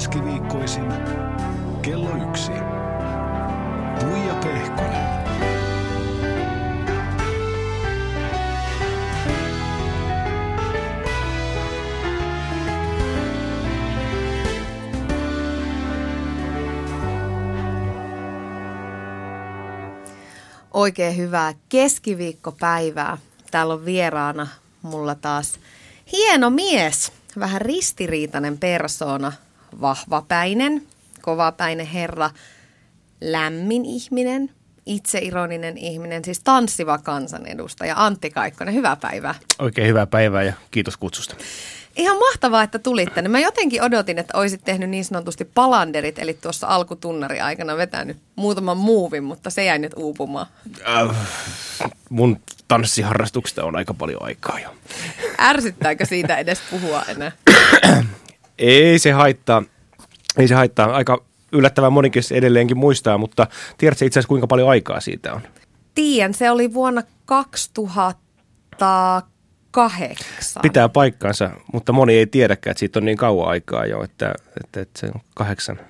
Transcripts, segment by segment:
Keskiviikkoisin kello yksi. Tuija Pehkonen. Oikein hyvää keskiviikkopäivää. Täällä on vieraana mulla taas hieno mies, vähän ristiriitainen persona, vahvapäinen, kovapäinen herra, lämmin ihminen, itseironinen ihminen, siis tanssiva kansanedustaja Antti Kaikkonen. Hyvää päivää. Oikein hyvää päivää ja kiitos kutsusta. Ihan mahtavaa, että tulit tänne. Mä jotenkin odotin, että olisit tehnyt niin sanotusti palanderit, eli tuossa alkutunnari aikana vetänyt muutaman muuvin, mutta se jäi nyt uupumaan. Äh, mun tanssiharrastuksesta on aika paljon aikaa jo. Ärsyttääkö siitä edes puhua enää? Ei se haittaa. Ei se haittaa. Aika yllättävän monikin edelleenkin muistaa, mutta tiedätkö itse asiassa kuinka paljon aikaa siitä on? Tiedän, se oli vuonna 2008. Pitää paikkansa, mutta moni ei tiedäkään, että siitä on niin kauan aikaa jo, että, että, että se on kahdeksan,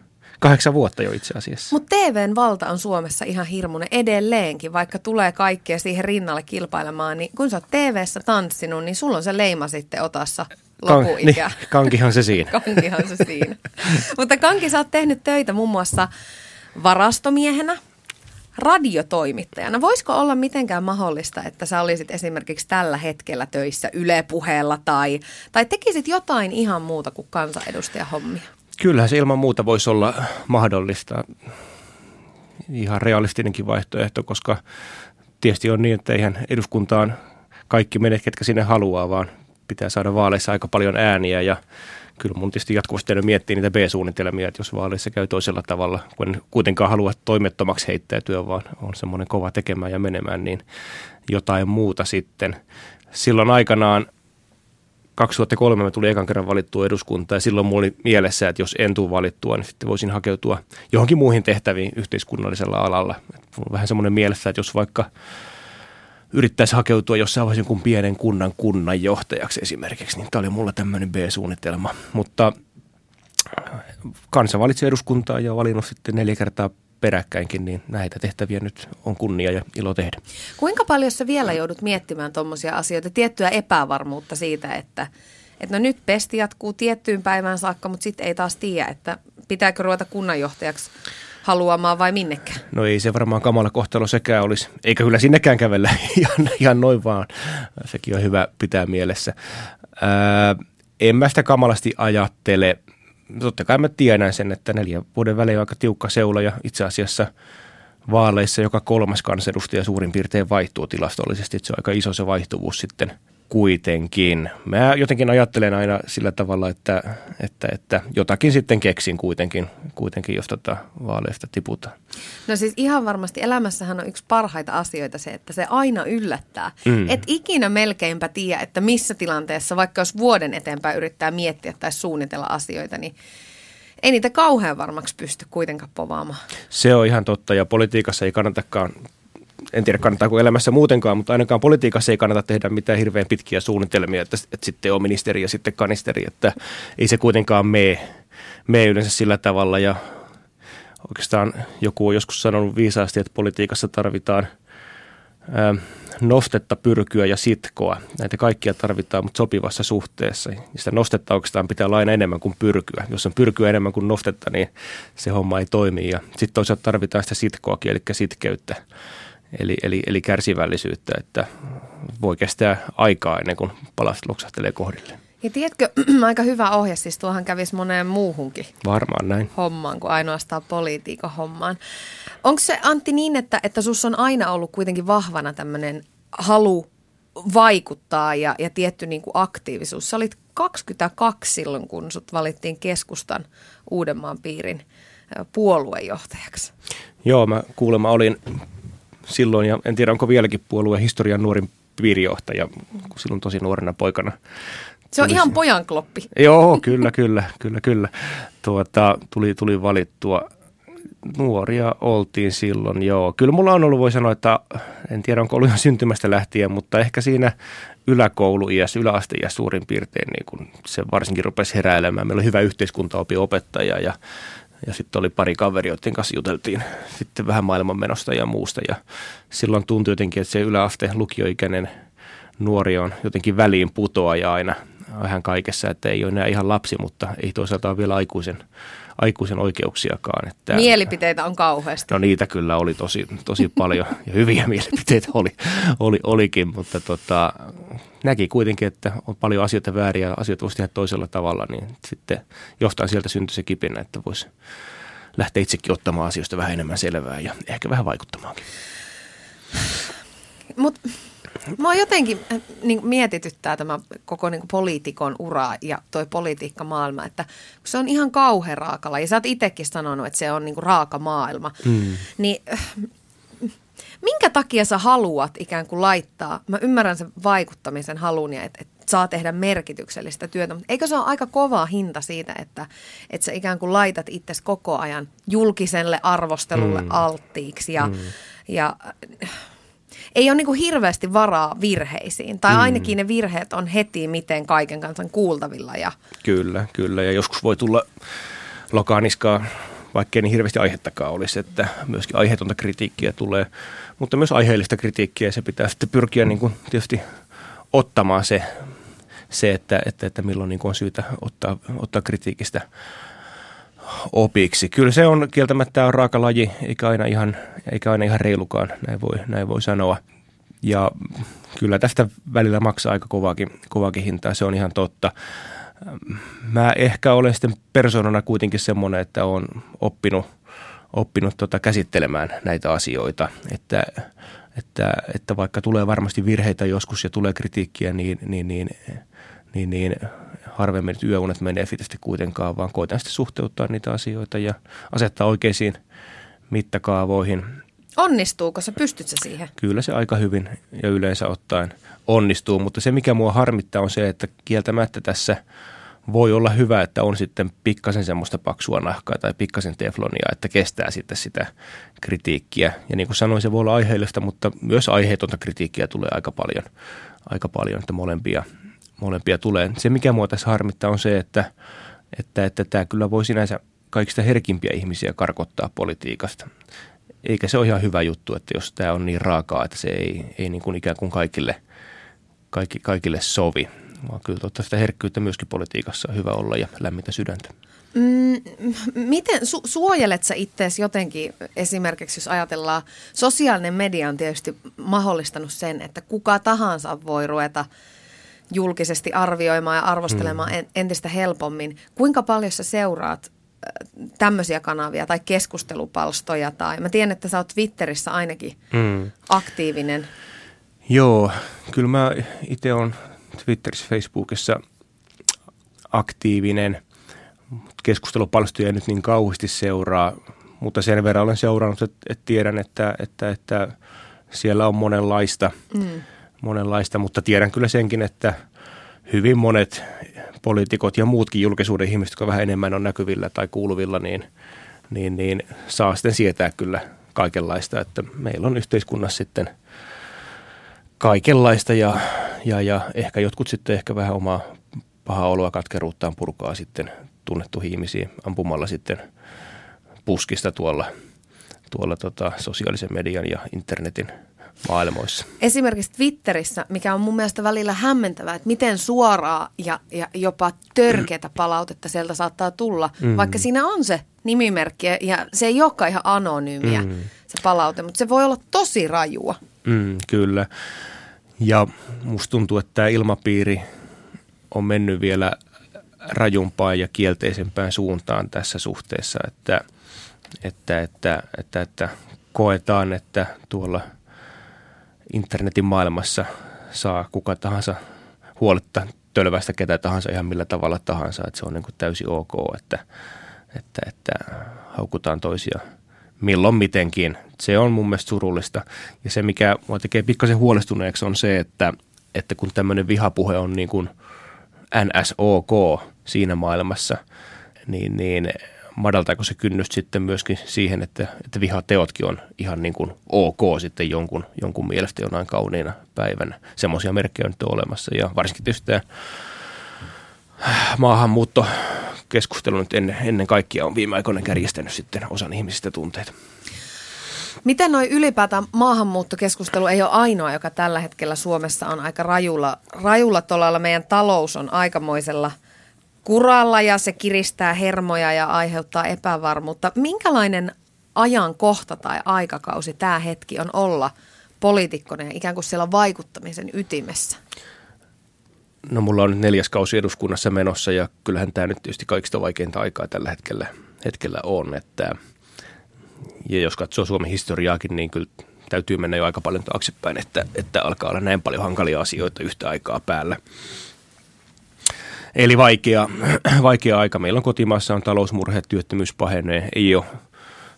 kahdeksan vuotta jo itse asiassa. Mutta TVn valta on Suomessa ihan hirmuinen edelleenkin, vaikka tulee kaikkea siihen rinnalle kilpailemaan, niin kun sä oot TVssä tanssinut, niin sulla on se leima sitten otassa lopuikä. niin, kankihan se siinä. Kankihan se siinä. Mutta Kanki, sä oot tehnyt töitä muun muassa varastomiehenä, radiotoimittajana. Voisiko olla mitenkään mahdollista, että sä olisit esimerkiksi tällä hetkellä töissä Yle puheella tai, tai tekisit jotain ihan muuta kuin kansanedustajahommia? Kyllähän se ilman muuta voisi olla mahdollista. Ihan realistinenkin vaihtoehto, koska tietysti on niin, että eihän eduskuntaan kaikki mene, ketkä sinne haluaa, vaan pitää saada vaaleissa aika paljon ääniä ja kyllä mun tietysti jatkuvasti miettiä niitä B-suunnitelmia, että jos vaaleissa käy toisella tavalla, kun en kuitenkaan halua toimettomaksi heittäytyä, vaan on semmoinen kova tekemään ja menemään, niin jotain muuta sitten. Silloin aikanaan 2003 mä tulin ekan kerran valittua eduskuntaan ja silloin mulla oli mielessä, että jos en tule valittua, niin sitten voisin hakeutua johonkin muihin tehtäviin yhteiskunnallisella alalla. vähän semmoinen mielessä, että jos vaikka yrittäisi hakeutua jossain vaiheessa jonkun pienen kunnan kunnanjohtajaksi esimerkiksi, niin tämä oli mulla tämmöinen B-suunnitelma. Mutta kansa valitsi eduskuntaa ja valinnut sitten neljä kertaa peräkkäinkin, niin näitä tehtäviä nyt on kunnia ja ilo tehdä. Kuinka paljon sä vielä joudut miettimään tuommoisia asioita, tiettyä epävarmuutta siitä, että, että no nyt pesti jatkuu tiettyyn päivään saakka, mutta sitten ei taas tiedä, että pitääkö ruveta kunnanjohtajaksi haluamaan vai minnekään? No ei se varmaan kamala kohtalo sekään olisi, eikä kyllä sinnekään kävellä ihan, ihan noin vaan. Sekin on hyvä pitää mielessä. Ää, en mä sitä kamalasti ajattele. Totta kai mä tiedän sen, että neljän vuoden välein on aika tiukka seula ja itse asiassa vaaleissa joka kolmas kansanedustaja suurin piirtein vaihtuu tilastollisesti. Että se on aika iso se vaihtuvuus sitten – kuitenkin. Mä jotenkin ajattelen aina sillä tavalla, että, että, että jotakin sitten keksin kuitenkin, kuitenkin jos tota vaaleista tiputaan. No siis ihan varmasti elämässähän on yksi parhaita asioita se, että se aina yllättää. Mm. Et ikinä melkeinpä tiedä, että missä tilanteessa, vaikka jos vuoden eteenpäin yrittää miettiä tai suunnitella asioita, niin ei niitä kauhean varmaksi pysty kuitenkaan povaamaan. Se on ihan totta ja politiikassa ei kannatakaan en tiedä kannattaako elämässä muutenkaan, mutta ainakaan politiikassa ei kannata tehdä mitään hirveän pitkiä suunnitelmia, että, että sitten on ministeri ja sitten kanisteri, että ei se kuitenkaan mene, mene yleensä sillä tavalla ja oikeastaan joku on joskus sanonut viisaasti, että politiikassa tarvitaan ää, nostetta, pyrkyä ja sitkoa. Näitä kaikkia tarvitaan, mutta sopivassa suhteessa. Ja sitä nostetta oikeastaan pitää olla aina enemmän kuin pyrkyä. Jos on pyrkyä enemmän kuin nostetta, niin se homma ei toimi. Ja sitten toisaalta tarvitaan sitä sitkoakin, eli sitkeyttä eli, eli, eli kärsivällisyyttä, että voi kestää aikaa ennen kuin palastot loksahtelee kohdille. Ja tiedätkö, aika hyvä ohje, siis tuohan kävisi moneen muuhunkin Varmaan näin. hommaan kuin ainoastaan politiikan hommaan. Onko se Antti niin, että, että sus on aina ollut kuitenkin vahvana tämmöinen halu vaikuttaa ja, ja tietty niin kuin aktiivisuus? Sä olit 22 silloin, kun sut valittiin keskustan Uudenmaan piirin puoluejohtajaksi. Joo, mä kuulemma olin silloin, ja en tiedä onko vieläkin puolueen historian nuorin piirijohtaja, kun silloin tosi nuorena poikana. Se on tuli, ihan pojankloppi. Joo, kyllä, kyllä, kyllä, kyllä. Tuota, tuli, tuli valittua. nuoria oltiin silloin, joo. Kyllä mulla on ollut, voi sanoa, että en tiedä onko ollut ihan syntymästä lähtien, mutta ehkä siinä yläkouluiässä, yläasteiässä suurin piirtein niin kun se varsinkin rupesi heräilemään. Meillä oli hyvä yhteiskuntaopi opettaja ja, ja sitten oli pari kaveri, joiden kanssa juteltiin sitten vähän maailmanmenosta ja muusta. Ja silloin tuntui jotenkin, että se yläaste lukioikäinen nuori on jotenkin väliin putoaja aina vähän kaikessa, että ei ole enää ihan lapsi, mutta ei toisaalta ole vielä aikuisen aikuisen oikeuksiakaan. Että, Mielipiteitä on kauheasti. No niitä kyllä oli tosi, tosi paljon ja hyviä mielipiteitä oli, oli, olikin, mutta tota, näki kuitenkin, että on paljon asioita vääriä ja asioita voisi tehdä toisella tavalla, niin sitten jostain sieltä syntyi se kipinä, että voisi lähteä itsekin ottamaan asioista vähän enemmän selvää ja ehkä vähän vaikuttamaankin. Mutta Mua jotenkin äh, niin mietityttää tämä koko niin poliitikon ura ja toi politiikkamaailma, että se on ihan kauhean raakalla. Ja sä oot itsekin sanonut, että se on niin raaka maailma. Mm. Niin äh, minkä takia sä haluat ikään kuin laittaa, mä ymmärrän sen vaikuttamisen halun ja että et saa tehdä merkityksellistä työtä, mutta eikö se ole aika kova hinta siitä, että, että sä ikään kuin laitat itse koko ajan julkiselle arvostelulle mm. alttiiksi ja, mm. ja ei ole niin kuin hirveästi varaa virheisiin. Tai mm. ainakin ne virheet on heti miten kaiken kansan kuultavilla. Ja... Kyllä, kyllä. Ja joskus voi tulla lokaaniskaa, vaikkei niin hirveästi aihettakaan olisi, että myöskin aiheetonta kritiikkiä tulee. Mutta myös aiheellista kritiikkiä ja se pitää sitten pyrkiä niin kuin tietysti ottamaan se, se että, että, että milloin niin kuin on syytä ottaa, ottaa kritiikistä opiksi. Kyllä se on kieltämättä on raaka laji, eikä aina ihan, eikä aina ihan reilukaan, näin voi, näin voi sanoa. Ja kyllä tästä välillä maksaa aika kovaakin, kovaakin hintaa, se on ihan totta. Mä ehkä olen sitten persoonana kuitenkin semmoinen, että olen oppinut, oppinut tota käsittelemään näitä asioita, että, että, että vaikka tulee varmasti virheitä joskus ja tulee kritiikkiä, niin, niin, niin, niin, niin harvemmin yöunet menee fitesti kuitenkaan, vaan koitan sitten suhteuttaa niitä asioita ja asettaa oikeisiin mittakaavoihin. Onnistuuko se? Pystyt sä siihen? Kyllä se aika hyvin ja yleensä ottaen onnistuu, mutta se mikä mua harmittaa on se, että kieltämättä tässä voi olla hyvä, että on sitten pikkasen semmoista paksua nahkaa tai pikkasen teflonia, että kestää sitten sitä kritiikkiä. Ja niin kuin sanoin, se voi olla aiheellista, mutta myös aiheetonta kritiikkiä tulee aika paljon, aika paljon että molempia molempia tulee. Se, mikä mua tässä harmittaa, on se, että, että, että tämä kyllä voi sinänsä kaikista herkimpiä ihmisiä karkottaa politiikasta. Eikä se ole ihan hyvä juttu, että jos tämä on niin raakaa, että se ei, ei niin kuin ikään kuin kaikille, kaikki, kaikille sovi. Vaan kyllä totta sitä herkkyyttä myöskin politiikassa on hyvä olla ja lämmintä sydäntä. Mm, miten su- suojelet sä itseäsi jotenkin esimerkiksi, jos ajatellaan, sosiaalinen media on tietysti mahdollistanut sen, että kuka tahansa voi ruveta – julkisesti arvioimaan ja arvostelemaan mm. entistä helpommin. Kuinka paljon sä seuraat tämmöisiä kanavia tai keskustelupalstoja tai mä tiedän, että sä oot Twitterissä ainakin mm. aktiivinen. Joo, kyllä mä itse on Twitterissä, Facebookissa aktiivinen. Keskustelupalstoja nyt niin kauheasti seuraa, mutta sen verran olen seurannut, että, että tiedän, että, että, että siellä on monenlaista. Mm monenlaista, mutta tiedän kyllä senkin, että hyvin monet poliitikot ja muutkin julkisuuden ihmiset, jotka vähän enemmän on näkyvillä tai kuuluvilla, niin, niin, niin saa sitten sietää kyllä kaikenlaista, että meillä on yhteiskunnassa sitten kaikenlaista ja, ja, ja ehkä jotkut sitten ehkä vähän omaa pahaa oloa katkeruuttaan purkaa sitten tunnettu ihmisiä ampumalla sitten puskista tuolla, tuolla tota sosiaalisen median ja internetin – maailmoissa. Esimerkiksi Twitterissä, mikä on mun mielestä välillä hämmentävää, että miten suoraa ja, ja jopa törkeätä palautetta sieltä saattaa tulla, mm. vaikka siinä on se nimimerkki ja se ei olekaan ihan anonyymiä mm. se palaute, mutta se voi olla tosi rajua. Mm, kyllä. Ja musta tuntuu, että tämä ilmapiiri on mennyt vielä rajumpaan ja kielteisempään suuntaan tässä suhteessa, että, että, että, että, että koetaan, että tuolla – internetin maailmassa saa kuka tahansa huoletta tölvästä ketä tahansa ihan millä tavalla tahansa, että se on niin kuin täysin ok, että, että, että haukutaan toisia milloin mitenkin. Se on mun mielestä surullista. Ja se, mikä mua tekee pikkasen huolestuneeksi, on se, että, että kun tämmöinen vihapuhe on niin kuin NSOK siinä maailmassa, niin, niin madaltaako se kynnys sitten myöskin siihen, että, että vihateotkin on ihan niin kuin ok sitten jonkun, jonkun mielestä jonain kauniina päivänä. Semmoisia merkkejä on nyt olemassa ja varsinkin tietysti tämä maahanmuuttokeskustelu nyt ennen, ennen kaikkea on viime aikoina kärjistänyt sitten osan ihmisistä tunteita. Miten noin ylipäätään maahanmuuttokeskustelu ei ole ainoa, joka tällä hetkellä Suomessa on aika rajulla, rajulla tolalla. Meidän talous on aikamoisella kuralla ja se kiristää hermoja ja aiheuttaa epävarmuutta. Minkälainen ajankohta tai aikakausi tämä hetki on olla poliitikkona ja ikään kuin siellä vaikuttamisen ytimessä? No mulla on nyt neljäs kausi eduskunnassa menossa ja kyllähän tämä nyt tietysti kaikista vaikeinta aikaa tällä hetkellä, hetkellä on. Että, ja jos katsoo Suomen historiaakin, niin kyllä täytyy mennä jo aika paljon taaksepäin, että, että alkaa olla näin paljon hankalia asioita yhtä aikaa päällä. Eli vaikea, vaikea aika. Meillä on kotimaassa on talousmurheet, työttömyys pahenee, ei ole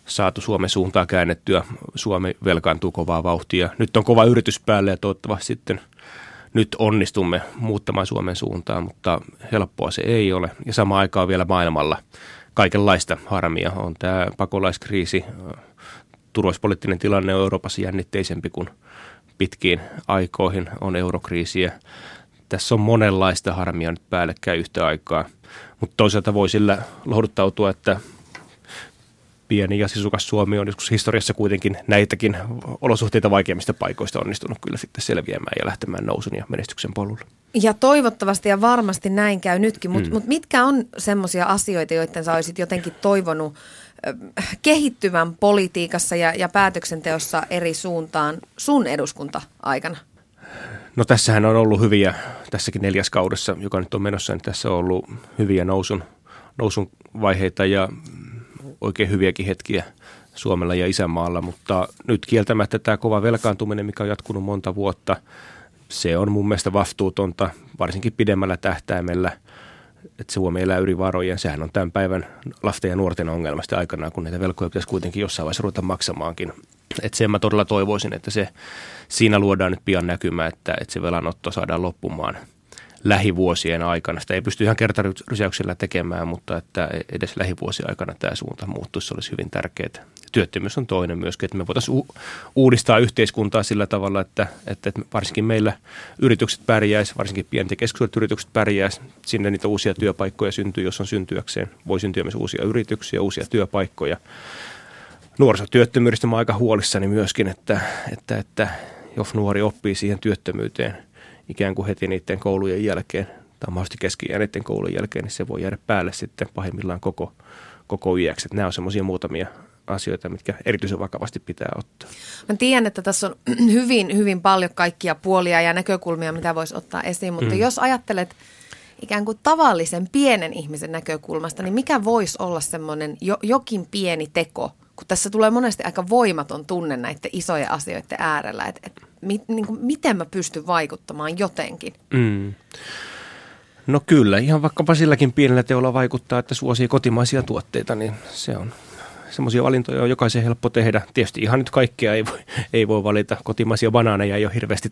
saatu Suomen suuntaa käännettyä. Suomi velkaantuu kovaa vauhtia. Nyt on kova yritys päälle ja toivottavasti sitten – nyt onnistumme muuttamaan Suomen suuntaan, mutta helppoa se ei ole. Ja samaan aikaan vielä maailmalla kaikenlaista harmia. On tämä pakolaiskriisi, turvallisuuspoliittinen tilanne on Euroopassa jännitteisempi kuin pitkiin aikoihin on eurokriisiä. Tässä on monenlaista harmia nyt päällekkäin yhtä aikaa, mutta toisaalta voi sillä lohduttautua, että pieni ja sisukas Suomi on joskus historiassa kuitenkin näitäkin olosuhteita vaikeimmista paikoista onnistunut kyllä sitten selviämään ja lähtemään nousun ja menestyksen polulle. Ja toivottavasti ja varmasti näin käy nytkin, mutta mm. mut mitkä on semmoisia asioita, joiden sä olisit jotenkin toivonut kehittyvän politiikassa ja, ja päätöksenteossa eri suuntaan sun eduskunta-aikana? No tässähän on ollut hyviä, tässäkin neljäs kaudessa, joka nyt on menossa, niin tässä on ollut hyviä nousun, nousun vaiheita ja oikein hyviäkin hetkiä Suomella ja isämaalla, mutta nyt kieltämättä tämä kova velkaantuminen, mikä on jatkunut monta vuotta, se on mun mielestä vastuutonta, varsinkin pidemmällä tähtäimellä, että Suomi elää yli varojen. Sehän on tämän päivän lasten ja nuorten ongelmasta aikanaan, kun näitä velkoja pitäisi kuitenkin jossain vaiheessa ruveta maksamaankin. Että sen mä todella toivoisin, että se siinä luodaan nyt pian näkymä, että, että se velanotto saadaan loppumaan – lähivuosien aikana. Sitä ei pysty ihan kertarysäyksellä tekemään, mutta että edes lähivuosien aikana tämä suunta muuttuisi, se olisi hyvin tärkeää. Työttömyys on toinen myöskin, että me voitaisiin u- uudistaa yhteiskuntaa sillä tavalla, että, että varsinkin meillä yritykset pärjäisi, varsinkin pienet ja keskisuuret yritykset pärjäisi, sinne niitä uusia työpaikkoja syntyy, jos on syntyäkseen. Voi syntyä myös uusia yrityksiä, uusia työpaikkoja. Nuorisotyöttömyydestä mä aika huolissani myöskin, että, että, että jos nuori oppii siihen työttömyyteen – ikään kuin heti niiden koulujen jälkeen tai mahdollisesti keski niiden koulujen jälkeen, niin se voi jäädä päälle sitten pahimmillaan koko, koko iäksi. Että nämä on semmoisia muutamia asioita, mitkä erityisen vakavasti pitää ottaa. Mä tiedän, että tässä on hyvin, hyvin paljon kaikkia puolia ja näkökulmia, mitä voisi ottaa esiin, mutta mm. jos ajattelet ikään kuin tavallisen pienen ihmisen näkökulmasta, niin mikä voisi olla semmoinen jo, jokin pieni teko, kun tässä tulee monesti aika voimaton tunne näiden isojen asioiden äärellä, että, että mi, niin kuin, miten mä pystyn vaikuttamaan jotenkin. Mm. No kyllä, ihan vaikkapa silläkin pienellä teolla vaikuttaa, että suosii kotimaisia tuotteita, niin se on semmoisia valintoja on jokaisen helppo tehdä. Tietysti ihan nyt kaikkea ei voi, ei voi valita. Kotimaisia banaaneja ei ole hirveästi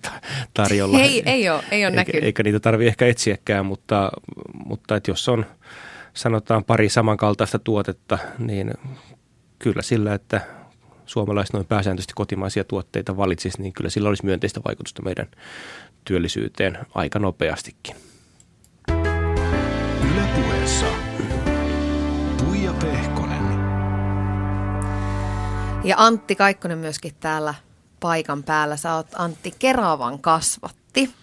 tarjolla. Ei, ei ole, ei ole eikä, eikä niitä tarvitse ehkä etsiäkään, mutta, mutta että jos on sanotaan pari samankaltaista tuotetta, niin kyllä sillä, että suomalaiset noin pääsääntöisesti kotimaisia tuotteita valitsisi, niin kyllä sillä olisi myönteistä vaikutusta meidän työllisyyteen aika nopeastikin. Ylepuheessa Tuija Pehkonen. Ja Antti Kaikkonen myöskin täällä paikan päällä. Sä oot Antti Keravan kasvatti.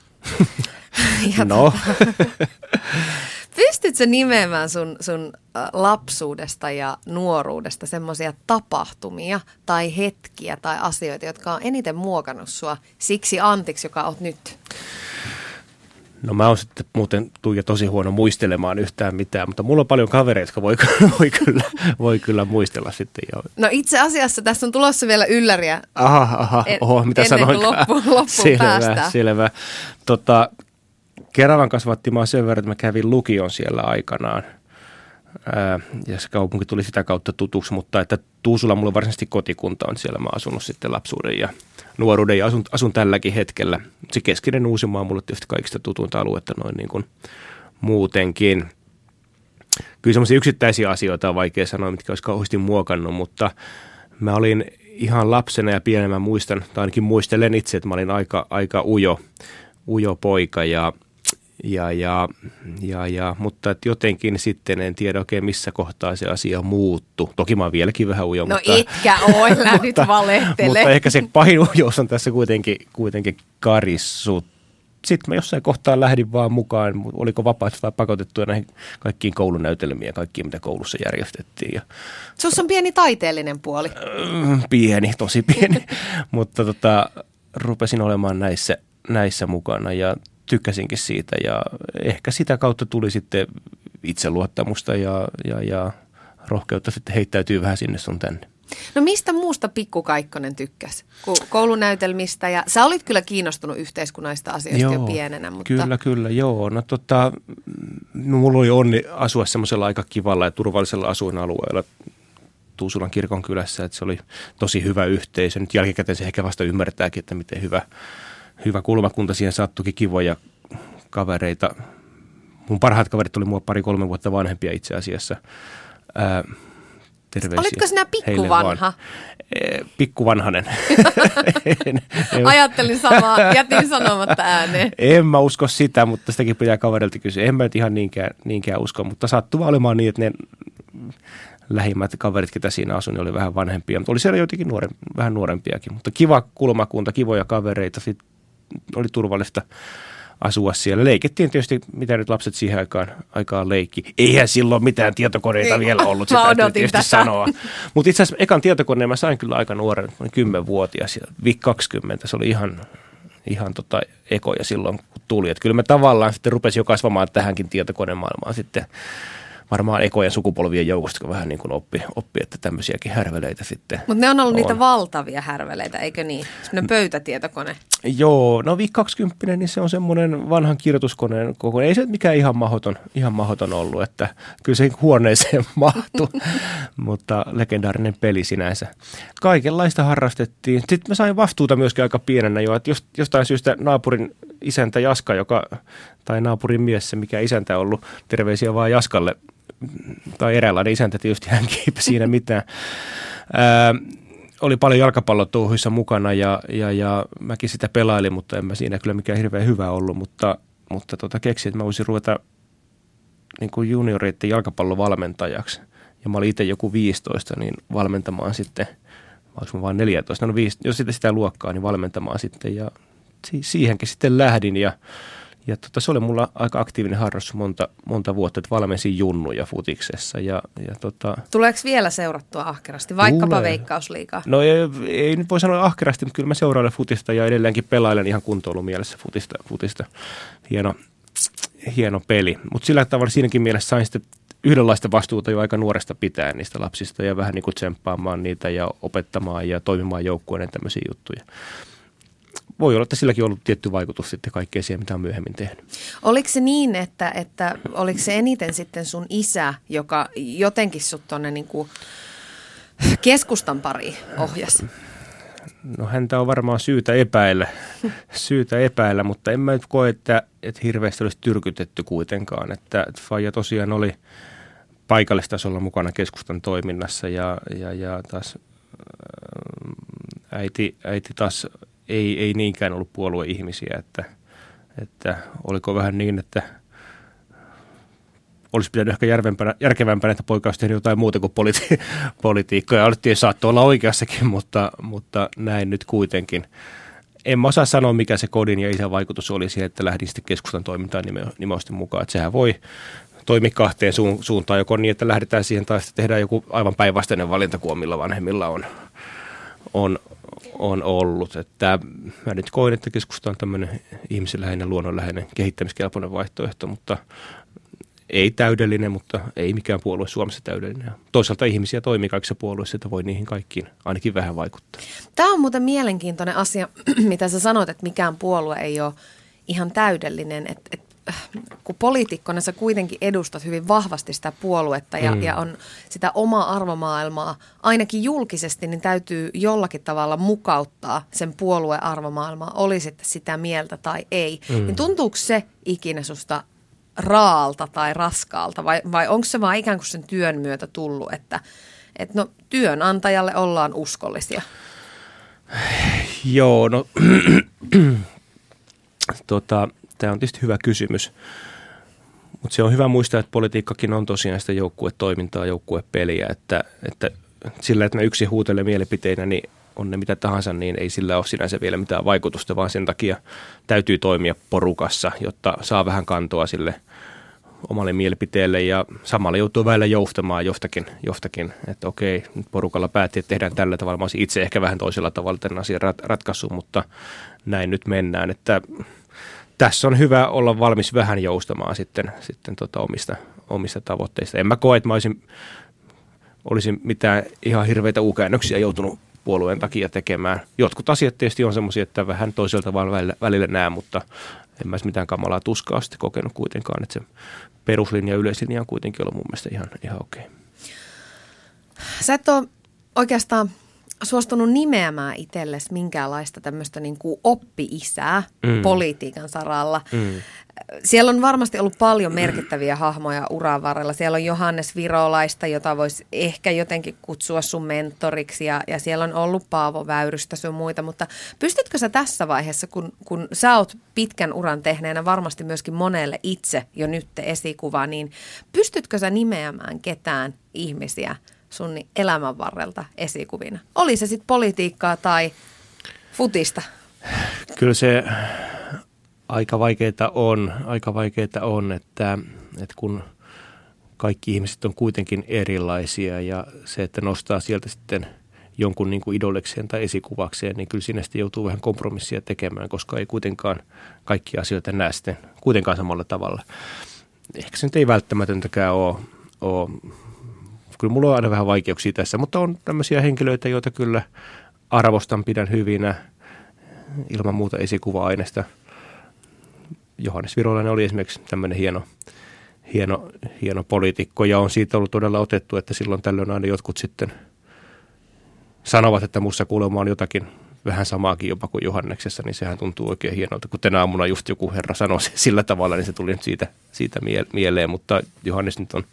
ja no. Pystytkö nimeämään sun, sun lapsuudesta ja nuoruudesta semmoisia tapahtumia tai hetkiä tai asioita, jotka on eniten muokannut sua siksi Antiksi, joka oot nyt? No mä oon sitten muuten Tuija tosi huono muistelemaan yhtään mitään, mutta mulla on paljon kavereita, jotka voi, voi, kyllä, voi kyllä muistella sitten. Jo. No itse asiassa tässä on tulossa vielä ylläriä. Aha, aha, oho, mitä ennen sanoin? loppu, loppuun selvä, päästään. Selvä. Tota, Keravan kasvatti mä sen verran, että mä kävin lukion siellä aikanaan. Ää, ja se kaupunki tuli sitä kautta tutuksi, mutta että Tuusula mulla varsinaisesti kotikunta on siellä. Mä asunut sitten lapsuuden ja nuoruuden ja asun, asun tälläkin hetkellä. Se keskinen Uusimaa on mulle tietysti kaikista tutuinta aluetta noin niin kuin muutenkin. kyllä semmoisia yksittäisiä asioita on vaikea sanoa, mitkä olisi kauheasti muokannut, mutta mä olin ihan lapsena ja pienemmän muistan, tai ainakin muistelen itse, että mä olin aika, aika ujo, ujo poika ja, ja, ja, ja, ja, mutta et jotenkin sitten en tiedä oikein missä kohtaa se asia muuttu. Toki mä oon vieläkin vähän ujo. No mutta, etkä ole, nyt valehtele. mutta ehkä se pahin ujous on tässä kuitenkin, kuitenkin karissut sitten mä jossain kohtaa lähdin vaan mukaan, oliko vapaaehtoista vai pakotettuja näihin kaikkiin koulunäytelmiin ja kaikkiin, mitä koulussa järjestettiin. Ja, Sus on pieni taiteellinen puoli. Mm, pieni, tosi pieni, mutta tota, rupesin olemaan näissä, näissä mukana ja tykkäsinkin siitä ja ehkä sitä kautta tuli sitten itseluottamusta ja, ja, ja rohkeutta sitten heittäytyy vähän sinne sun tänne. No mistä muusta Pikku Kaikkonen tykkäsi? Koulunäytelmistä ja sä olit kyllä kiinnostunut yhteiskunnallista asioista joo, jo pienenä. Mutta... Kyllä, kyllä, joo. No tota, no, mulla oli onni asua semmoisella aika kivalla ja turvallisella asuinalueella Tuusulan kirkon kylässä, että se oli tosi hyvä yhteisö. Nyt jälkikäteen se ehkä vasta ymmärtääkin, että miten hyvä, hyvä kulmakunta siihen sattukin kivoja kavereita. Mun parhaat kaverit oli mua pari-kolme vuotta vanhempia itse asiassa. Ää, Terveisiä. Olitko sinä pikkuvanha? Pikkuvanhanen. Ajattelin samaa, jätin sanomatta ääneen. En mä usko sitä, mutta sitäkin pitää kaverilta kysyä. En mä nyt ihan niinkään, niinkään usko, mutta sattuu olemaan niin, että ne lähimmät kaverit, ketä siinä asui, niin oli vähän vanhempia. Mutta oli siellä jotenkin nuore, vähän nuorempiakin. Mutta kiva kulmakunta, kivoja kavereita, sitten oli turvallista asua siellä. Leikittiin tietysti, mitä nyt lapset siihen aikaan, aikaan leikki. Eihän silloin mitään tietokoneita Ei, vielä ollut, sitä täytyy tietysti tätä. sanoa. Mutta itse asiassa ekan tietokoneen mä sain kyllä aika nuoren, 10-vuotias, VIC 20, se oli ihan, ihan tota ekoja silloin, kun tuli. Et kyllä mä tavallaan sitten rupesin jo kasvamaan tähänkin tietokonemaailmaan sitten varmaan ekojen sukupolvien joukosta, kun vähän niin kuin oppi, oppi että tämmöisiäkin härveleitä sitten Mutta ne on ollut on. niitä valtavia härveleitä, eikö niin? Semmoinen pöytätietokone. Joo, no VIC 20, niin se on semmoinen vanhan kirjoituskoneen koko. Ei se mikään ihan mahdoton, ihan mahdoton ollut, että kyllä se huoneeseen mahtui, mutta legendaarinen peli sinänsä. Kaikenlaista harrastettiin. Sitten mä sain vastuuta myöskin aika pienenä jo, että jostain syystä naapurin isäntä Jaska, joka, tai naapurin mies, se mikä isäntä on ollut, terveisiä vaan Jaskalle, tai eräänlainen isäntä tietysti hän eipä siinä mitään. Ää, oli paljon jalkapallotouhuissa mukana ja, ja, ja mäkin sitä pelailin, mutta en mä siinä kyllä mikään hirveän hyvä ollut, mutta, mutta tota, keksin, että mä voisin ruveta niin kuin junioreiden jalkapallovalmentajaksi. Ja mä olin itse joku 15, niin valmentamaan sitten, vaikka mä vaan 14, no 5, jos sitä, sitä luokkaa, niin valmentamaan sitten. Ja siihenkin sitten lähdin ja ja tota, se oli mulla aika aktiivinen harrastus monta, monta vuotta, että valmensin junnuja futiksessa. Ja, ja tota, Tuleeko vielä seurattua ahkerasti, vaikkapa tulee. veikkausliikaa? No ei, ei nyt voi sanoa ahkerasti, mutta kyllä mä seurailen futista ja edelleenkin pelailen ihan mielessä futista. futista. Hieno, hieno peli. Mutta sillä tavalla siinäkin mielessä sain sitten yhdenlaista vastuuta jo aika nuoresta pitää niistä lapsista ja vähän niin kuin tsemppaamaan niitä ja opettamaan ja toimimaan joukkueiden tämmöisiä juttuja voi olla, että silläkin on ollut tietty vaikutus sitten kaikkeen siihen, mitä on myöhemmin tehnyt. Oliko se niin, että, että oliko se eniten sitten sun isä, joka jotenkin sut tuonne niin keskustan pari ohjasi? No häntä on varmaan syytä epäillä, syytä epäillä mutta en mä nyt koe, että, että hirveästi olisi tyrkytetty kuitenkaan. Että, että Faija tosiaan oli paikallistasolla mukana keskustan toiminnassa ja, ja, ja taas äiti, äiti taas ei, ei niinkään ollut puolueihmisiä, että, että oliko vähän niin, että olisi pitänyt ehkä järkevämpänä, järkevämpänä että poika olisi tehnyt jotain muuta kuin politi- politiikkaa. Ja saattoi olla oikeassakin, mutta, mutta näin nyt kuitenkin. En mä osaa sanoa, mikä se kodin ja isän vaikutus oli siihen, että lähdin sitten keskustan toimintaan nimenomaan mukaan. Että sehän voi toimia kahteen suuntaan, joko niin, että lähdetään siihen tai sitten tehdään joku aivan päinvastainen valinta kuin omilla vanhemmilla on, on, on ollut. Että mä nyt koen, että keskusta on tämmöinen ihmisenläheinen, luonnonläheinen, kehittämiskelpoinen vaihtoehto, mutta ei täydellinen, mutta ei mikään puolue Suomessa täydellinen. Toisaalta ihmisiä toimii kaikissa puolueissa, että voi niihin kaikkiin ainakin vähän vaikuttaa. Tämä on muuten mielenkiintoinen asia, mitä sä sanoit, että mikään puolue ei ole ihan täydellinen. Että et kun poliitikkona sä kuitenkin edustat hyvin vahvasti sitä puoluetta ja, mm. ja on sitä omaa arvomaailmaa, ainakin julkisesti, niin täytyy jollakin tavalla mukauttaa sen puolueen arvomaailmaa, oli sitten sitä mieltä tai ei. Mm. Niin tuntuuko se ikinä susta raalta tai raskaalta vai, vai onko se vaan ikään kuin sen työn myötä tullut, että, että no työnantajalle ollaan uskollisia? Joo, no tota, tämä on tietysti hyvä kysymys. Mutta se on hyvä muistaa, että politiikkakin on tosiaan sitä joukkuetoimintaa, joukkuepeliä, että, että sillä, että me yksi huutelee mielipiteinä, niin on ne mitä tahansa, niin ei sillä ole sinänsä vielä mitään vaikutusta, vaan sen takia täytyy toimia porukassa, jotta saa vähän kantoa sille omalle mielipiteelle ja samalla joutuu välillä joustamaan jostakin, jostakin että okei, nyt porukalla päätti, että tehdään tällä tavalla. Mä olisin itse ehkä vähän toisella tavalla tämän asian rat- ratkaisu, mutta näin nyt mennään, että tässä on hyvä olla valmis vähän joustamaan sitten, sitten tota omista, omista tavoitteista. En mä koe, että mä olisin, olisin mitään ihan hirveitä ukäännöksiä joutunut puolueen takia tekemään. Jotkut asiat tietysti on semmoisia, että vähän toiselta vaan välillä, välillä näe, mutta en mä mitään kamalaa tuskaa sitten kokenut kuitenkaan, että se peruslinja ja yleislinja on kuitenkin ollut mun mielestä ihan, ihan okei. Okay. Sä et ole oikeastaan suostunut nimeämään itsellesi minkäänlaista tämmöistä niin kuin oppi-isää mm. politiikan saralla. Mm. Siellä on varmasti ollut paljon merkittäviä hahmoja uran varrella. Siellä on Johannes Virolaista, jota voisi ehkä jotenkin kutsua sun mentoriksi, ja, ja siellä on ollut Paavo Väyrystä sun muita, mutta pystytkö sä tässä vaiheessa, kun, kun sä oot pitkän uran tehneenä varmasti myöskin monelle itse jo nyt esikuva, niin pystytkö sä nimeämään ketään ihmisiä – sun elämän varrelta esikuvina? Oli se sitten politiikkaa tai futista? Kyllä se aika vaikeaa on, aika vaikeaa on että, että kun kaikki ihmiset on kuitenkin erilaisia ja se, että nostaa sieltä sitten jonkun niin kuin idolekseen tai esikuvakseen, niin kyllä siinä sitten joutuu vähän kompromissia tekemään, koska ei kuitenkaan kaikki asioita näe sitten kuitenkaan samalla tavalla. Ehkä se nyt ei välttämätöntäkään ole, ole kyllä mulla on aina vähän vaikeuksia tässä, mutta on tämmöisiä henkilöitä, joita kyllä arvostan, pidän hyvinä, ilman muuta esikuva-aineesta. Johannes Virolainen oli esimerkiksi tämmöinen hieno, hieno, hieno poliitikko ja on siitä ollut todella otettu, että silloin tällöin aina jotkut sitten sanovat, että mussa kuulemma on jotakin vähän samaakin jopa kuin Johanneksessa, niin sehän tuntuu oikein hienolta. Kun tänä aamuna just joku herra sanoi sillä tavalla, niin se tuli nyt siitä, siitä mieleen. Mutta Johannes nyt on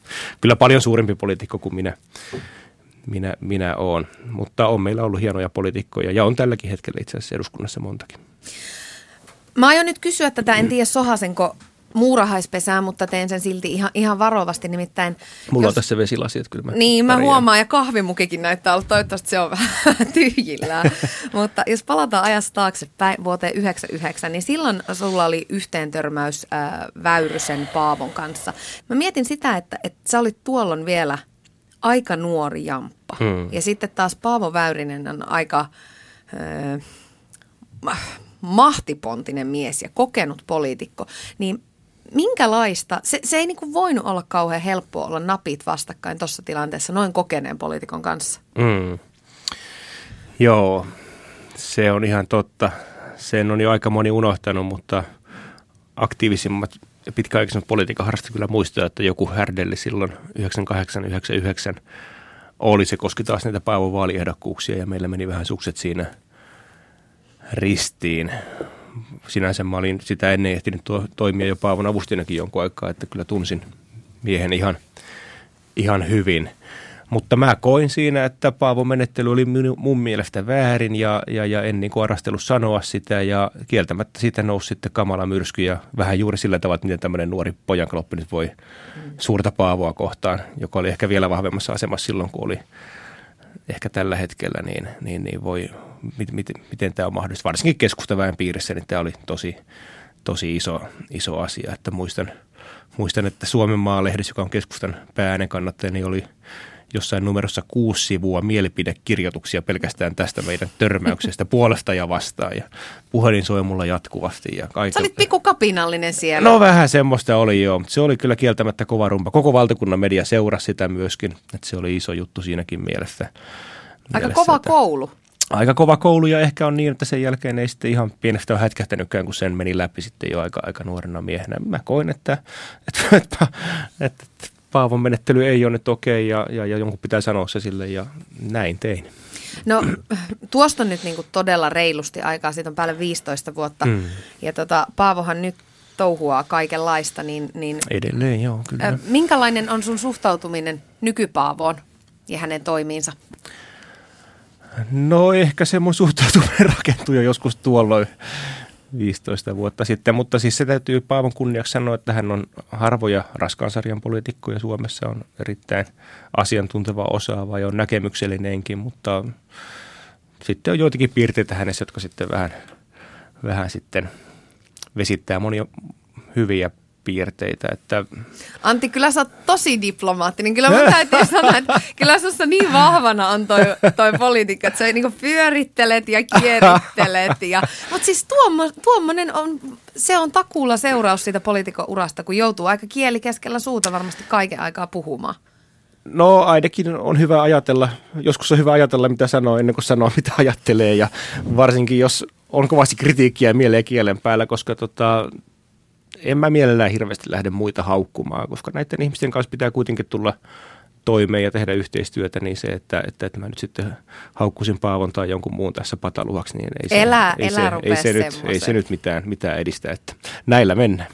kyllä paljon suurempi poliitikko kuin minä, minä, minä olen. Mutta on meillä ollut hienoja poliitikkoja ja on tälläkin hetkellä itse asiassa eduskunnassa montakin. Mä aion nyt kysyä tätä, en tiedä Sohasenko muurahaispesää, mutta teen sen silti ihan, ihan varovasti. Nimittäin, Mulla jos, on tässä vesilasi, että kyllä mä Niin, mä pärjään. huomaan ja kahvimukikin näyttää olla. Toivottavasti se on vähän tyhjillään. mutta jos palataan ajassa taaksepäin vuoteen 99, niin silloin sulla oli yhteentörmäys äh, Väyrysen Paavon kanssa. Mä mietin sitä, että, että sä olit tuolloin vielä aika nuori jamppa. Hmm. Ja sitten taas Paavo Väyrinen on aika... Äh, mahtipontinen mies ja kokenut poliitikko, niin minkälaista, se, se ei niin kuin voinut olla kauhean helppoa olla napit vastakkain tuossa tilanteessa noin kokeneen poliitikon kanssa. Mm. Joo, se on ihan totta. Sen on jo aika moni unohtanut, mutta aktiivisimmat ja pitkäaikaisemmat politiikan harrastajat kyllä muistaa, että joku härdelli silloin 98-99 oli. Se koski taas näitä Paavo vaaliehdokkuuksia ja meillä meni vähän sukset siinä ristiin sinänsä mä olin sitä ennen ehtinyt tuo, toimia jo Paavon avustinakin jonkun aikaa, että kyllä tunsin miehen ihan, ihan hyvin. Mutta mä koin siinä, että Paavon menettely oli mun mielestä väärin ja, ja, ja en niin arastellut sanoa sitä ja kieltämättä siitä nousi sitten kamala myrsky ja vähän juuri sillä tavalla, että miten tämmöinen nuori pojankloppi nyt voi mm. suurta Paavoa kohtaan, joka oli ehkä vielä vahvemmassa asemassa silloin, kun oli ehkä tällä hetkellä, niin, niin, niin voi, mit, mit, miten tämä on mahdollista. Varsinkin keskustaväen piirissä, niin tämä oli tosi, tosi iso, iso asia. Että muistan, muistan, että Suomen maalehdessä, joka on keskustan pääinen kannattaja, niin oli jossain numerossa kuusi sivua mielipidekirjoituksia pelkästään tästä meidän törmäyksestä puolesta ja vastaan. Ja puhelin soi mulla jatkuvasti. Ja kaiken... Sä olit pikku kapinallinen siellä. No vähän semmoista oli joo, mutta se oli kyllä kieltämättä kova rumpa. Koko valtakunnan media seurasi sitä myöskin, että se oli iso juttu siinäkin mielessä. Aika mielessä, kova että... koulu aika kova koulu ja ehkä on niin, että sen jälkeen ei sitten ihan pienestä ole hätkähtänytkään, kun sen meni läpi sitten jo aika, aika nuorena miehenä. Mä koin, että, että, että, että Paavon menettely ei ole nyt okei ja, ja, ja jonkun pitää sanoa se sille ja näin tein. No tuosta on nyt niin kuin todella reilusti aikaa, siitä on päälle 15 vuotta. Mm. Ja tota, Paavohan nyt touhuaa kaikenlaista, niin, niin Edelleen, joo, kyllä. minkälainen on sun suhtautuminen nykypaavoon ja hänen toimiinsa? No ehkä se mun suhtautuminen rakentui jo joskus tuolloin 15 vuotta sitten, mutta siis se täytyy Paavon kunniaksi sanoa, että hän on harvoja raskaan sarjan poliitikkoja Suomessa, on erittäin asiantunteva, osaava ja on näkemyksellinenkin, mutta sitten on joitakin piirteitä hänessä, jotka sitten vähän, vähän sitten vesittää monia hyviä piirteitä, että Antti, kyllä sä oot tosi diplomaattinen. Kyllä mun täytyy sanoa, että kyllä sussa niin vahvana on toi, toi politiikka, että sä niinku pyörittelet ja kierittelet. Ja, mutta siis tuommo, tuommoinen on, se on takuulla seuraus siitä poliitikon urasta, kun joutuu aika kieli keskellä suuta varmasti kaiken aikaa puhumaan. No ainakin on hyvä ajatella, joskus on hyvä ajatella mitä sanoo ennen kuin sanoo mitä ajattelee ja varsinkin jos on kovasti kritiikkiä mieleen kielen päällä, koska tota, en mä mielellään hirveästi lähde muita haukkumaan, koska näiden ihmisten kanssa pitää kuitenkin tulla toimeen ja tehdä yhteistyötä, niin se, että, että, että mä nyt sitten haukkusin Paavon tai jonkun muun tässä pataluhaksi, niin ei se, Elä- ei elä se, ei se, nyt, ei se nyt mitään, mitään edistä, että näillä mennään.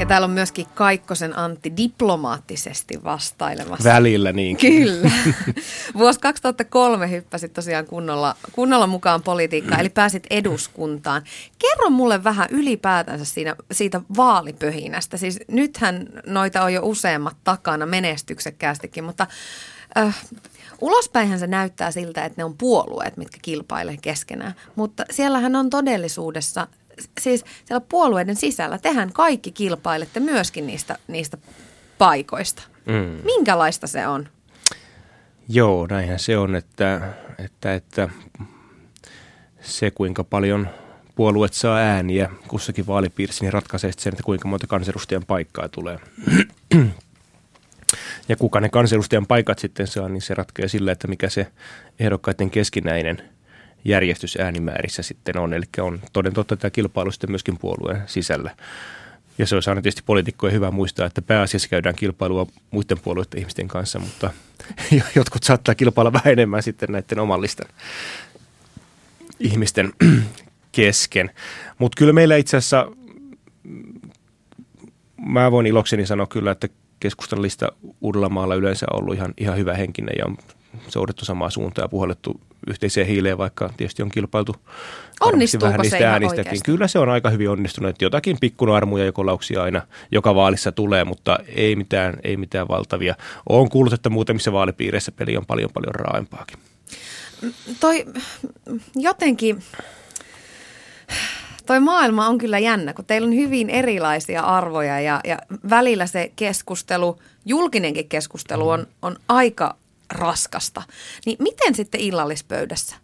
Ja täällä on myöskin Kaikkosen Antti diplomaattisesti vastailemassa. Välillä niin. Kyllä. Vuosi 2003 hyppäsit tosiaan kunnolla, kunnolla mukaan politiikkaan, eli pääsit eduskuntaan. Kerro mulle vähän ylipäätänsä siinä, siitä vaalipöhinästä. Siis nythän noita on jo useammat takana menestyksekkäästikin, mutta äh, ulospäinhän se näyttää siltä, että ne on puolueet, mitkä kilpailee keskenään. Mutta siellähän on todellisuudessa, siis siellä puolueiden sisällä tehän kaikki kilpailette myöskin niistä, niistä paikoista. Mm. Minkälaista se on? Joo, näinhän se on, että, että, että se kuinka paljon puolueet saa ääniä kussakin vaalipiirissä, niin ratkaisee sitten sen, että kuinka monta kansanedustajan paikkaa tulee. Ja kuka ne kansanedustajan paikat sitten saa, niin se ratkeaa sillä, että mikä se ehdokkaiden keskinäinen järjestys äänimäärissä sitten on. Eli on toden totta tämä kilpailu sitten myöskin puolueen sisällä. Ja se olisi aina tietysti poliitikkojen hyvä muistaa, että pääasiassa käydään kilpailua muiden puolueiden ihmisten kanssa, mutta jotkut saattaa kilpailla vähän enemmän sitten näiden omallisten ihmisten kesken. Mutta kyllä meillä itse asiassa, mä voin ilokseni sanoa kyllä, että keskustan lista Uudellamaalla yleensä on ollut ihan, ihan hyvä henkinen ja on soudettu samaa suuntaa ja puhallettu yhteiseen hiileen, vaikka tietysti on kilpailtu Onnistuuko vähän se niistä äänistäkin. Kyllä se on aika hyvin onnistunut. että Jotakin pikkunarmuja ja kolauksia aina joka vaalissa tulee, mutta ei mitään, ei mitään valtavia. Olen kuullut, että muutamissa vaalipiireissä peli on paljon paljon raaempaakin. Toi jotenkin, toi maailma on kyllä jännä, kun teillä on hyvin erilaisia arvoja ja, ja välillä se keskustelu, julkinenkin keskustelu on, on aika raskasta. Niin miten sitten illallispöydässä?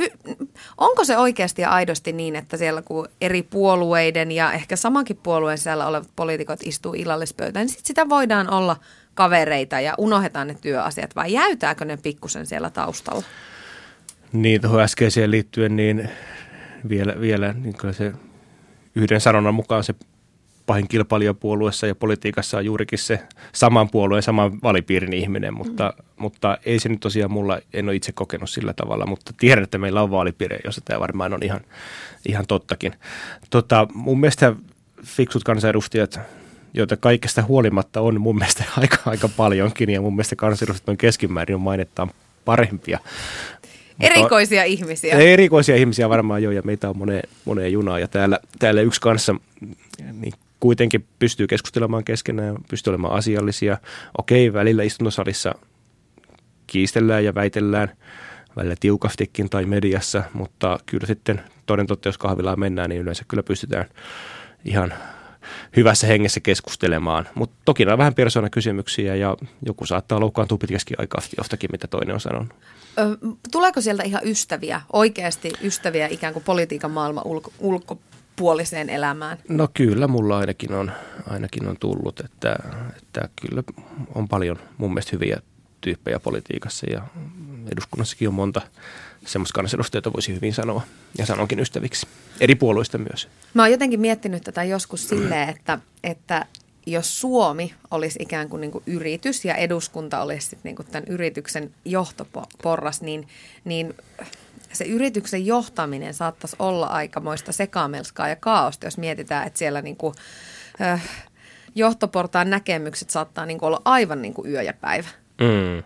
Py- onko se oikeasti ja aidosti niin, että siellä kun eri puolueiden ja ehkä samankin puolueen sisällä olevat poliitikot istuu illallispöytään, niin sit sitä voidaan olla kavereita ja unohdetaan ne työasiat vai jäytääkö ne pikkusen siellä taustalla? Niin, tuohon äskeiseen liittyen, niin vielä, vielä niin kyllä se yhden sanonnan mukaan se pahin kilpailija puolueessa ja politiikassa on juurikin se saman puolueen, saman valipiirin ihminen, mutta, mm. mutta ei se nyt tosiaan mulla, en ole itse kokenut sillä tavalla, mutta tiedän, että meillä on vaalipiirejä, jossa tämä varmaan on ihan, ihan tottakin. Tota, mun mielestä fiksut kansanedustajat, joita kaikesta huolimatta on mun mielestä aika, aika paljonkin ja mun mielestä kansanedustajat on keskimäärin on mainettaan parempia. Mutta- Erikoisia ihmisiä. Erikoisia ihmisiä varmaan jo ja meitä on moneen, moneen junaa ja täällä, täällä yksi kanssa niin kuitenkin pystyy keskustelemaan keskenään, pystyy olemaan asiallisia. Okei, välillä istuntosalissa kiistellään ja väitellään, välillä tiukastikin tai mediassa, mutta kyllä sitten toden totta, jos kahvilaan mennään, niin yleensä kyllä pystytään ihan hyvässä hengessä keskustelemaan. Mutta toki on vähän persoonakysymyksiä ja joku saattaa loukkaantua pitkästi aikaa jostakin, mitä toinen on sanonut. Tuleeko sieltä ihan ystäviä, oikeasti ystäviä ikään kuin politiikan maailman ulko, ulkopuoliseen elämään? No kyllä, mulla ainakin on, ainakin on tullut, että, että kyllä on paljon mun mielestä hyviä tyyppejä politiikassa ja eduskunnassakin on monta semmoista kansanedustajia, voisi hyvin sanoa ja sanonkin ystäviksi. Eri puolueista myös. Mä oon jotenkin miettinyt tätä joskus silleen, että, että jos Suomi olisi ikään kuin, niin kuin yritys ja eduskunta olisi sit niin kuin tämän yrityksen johtoporras, niin, niin se yrityksen johtaminen saattaisi olla aikamoista sekamelskaa ja kaaosta, jos mietitään, että siellä niin kuin, äh, johtoportaan näkemykset saattaa niin kuin olla aivan niin kuin yö ja päivä. Mm.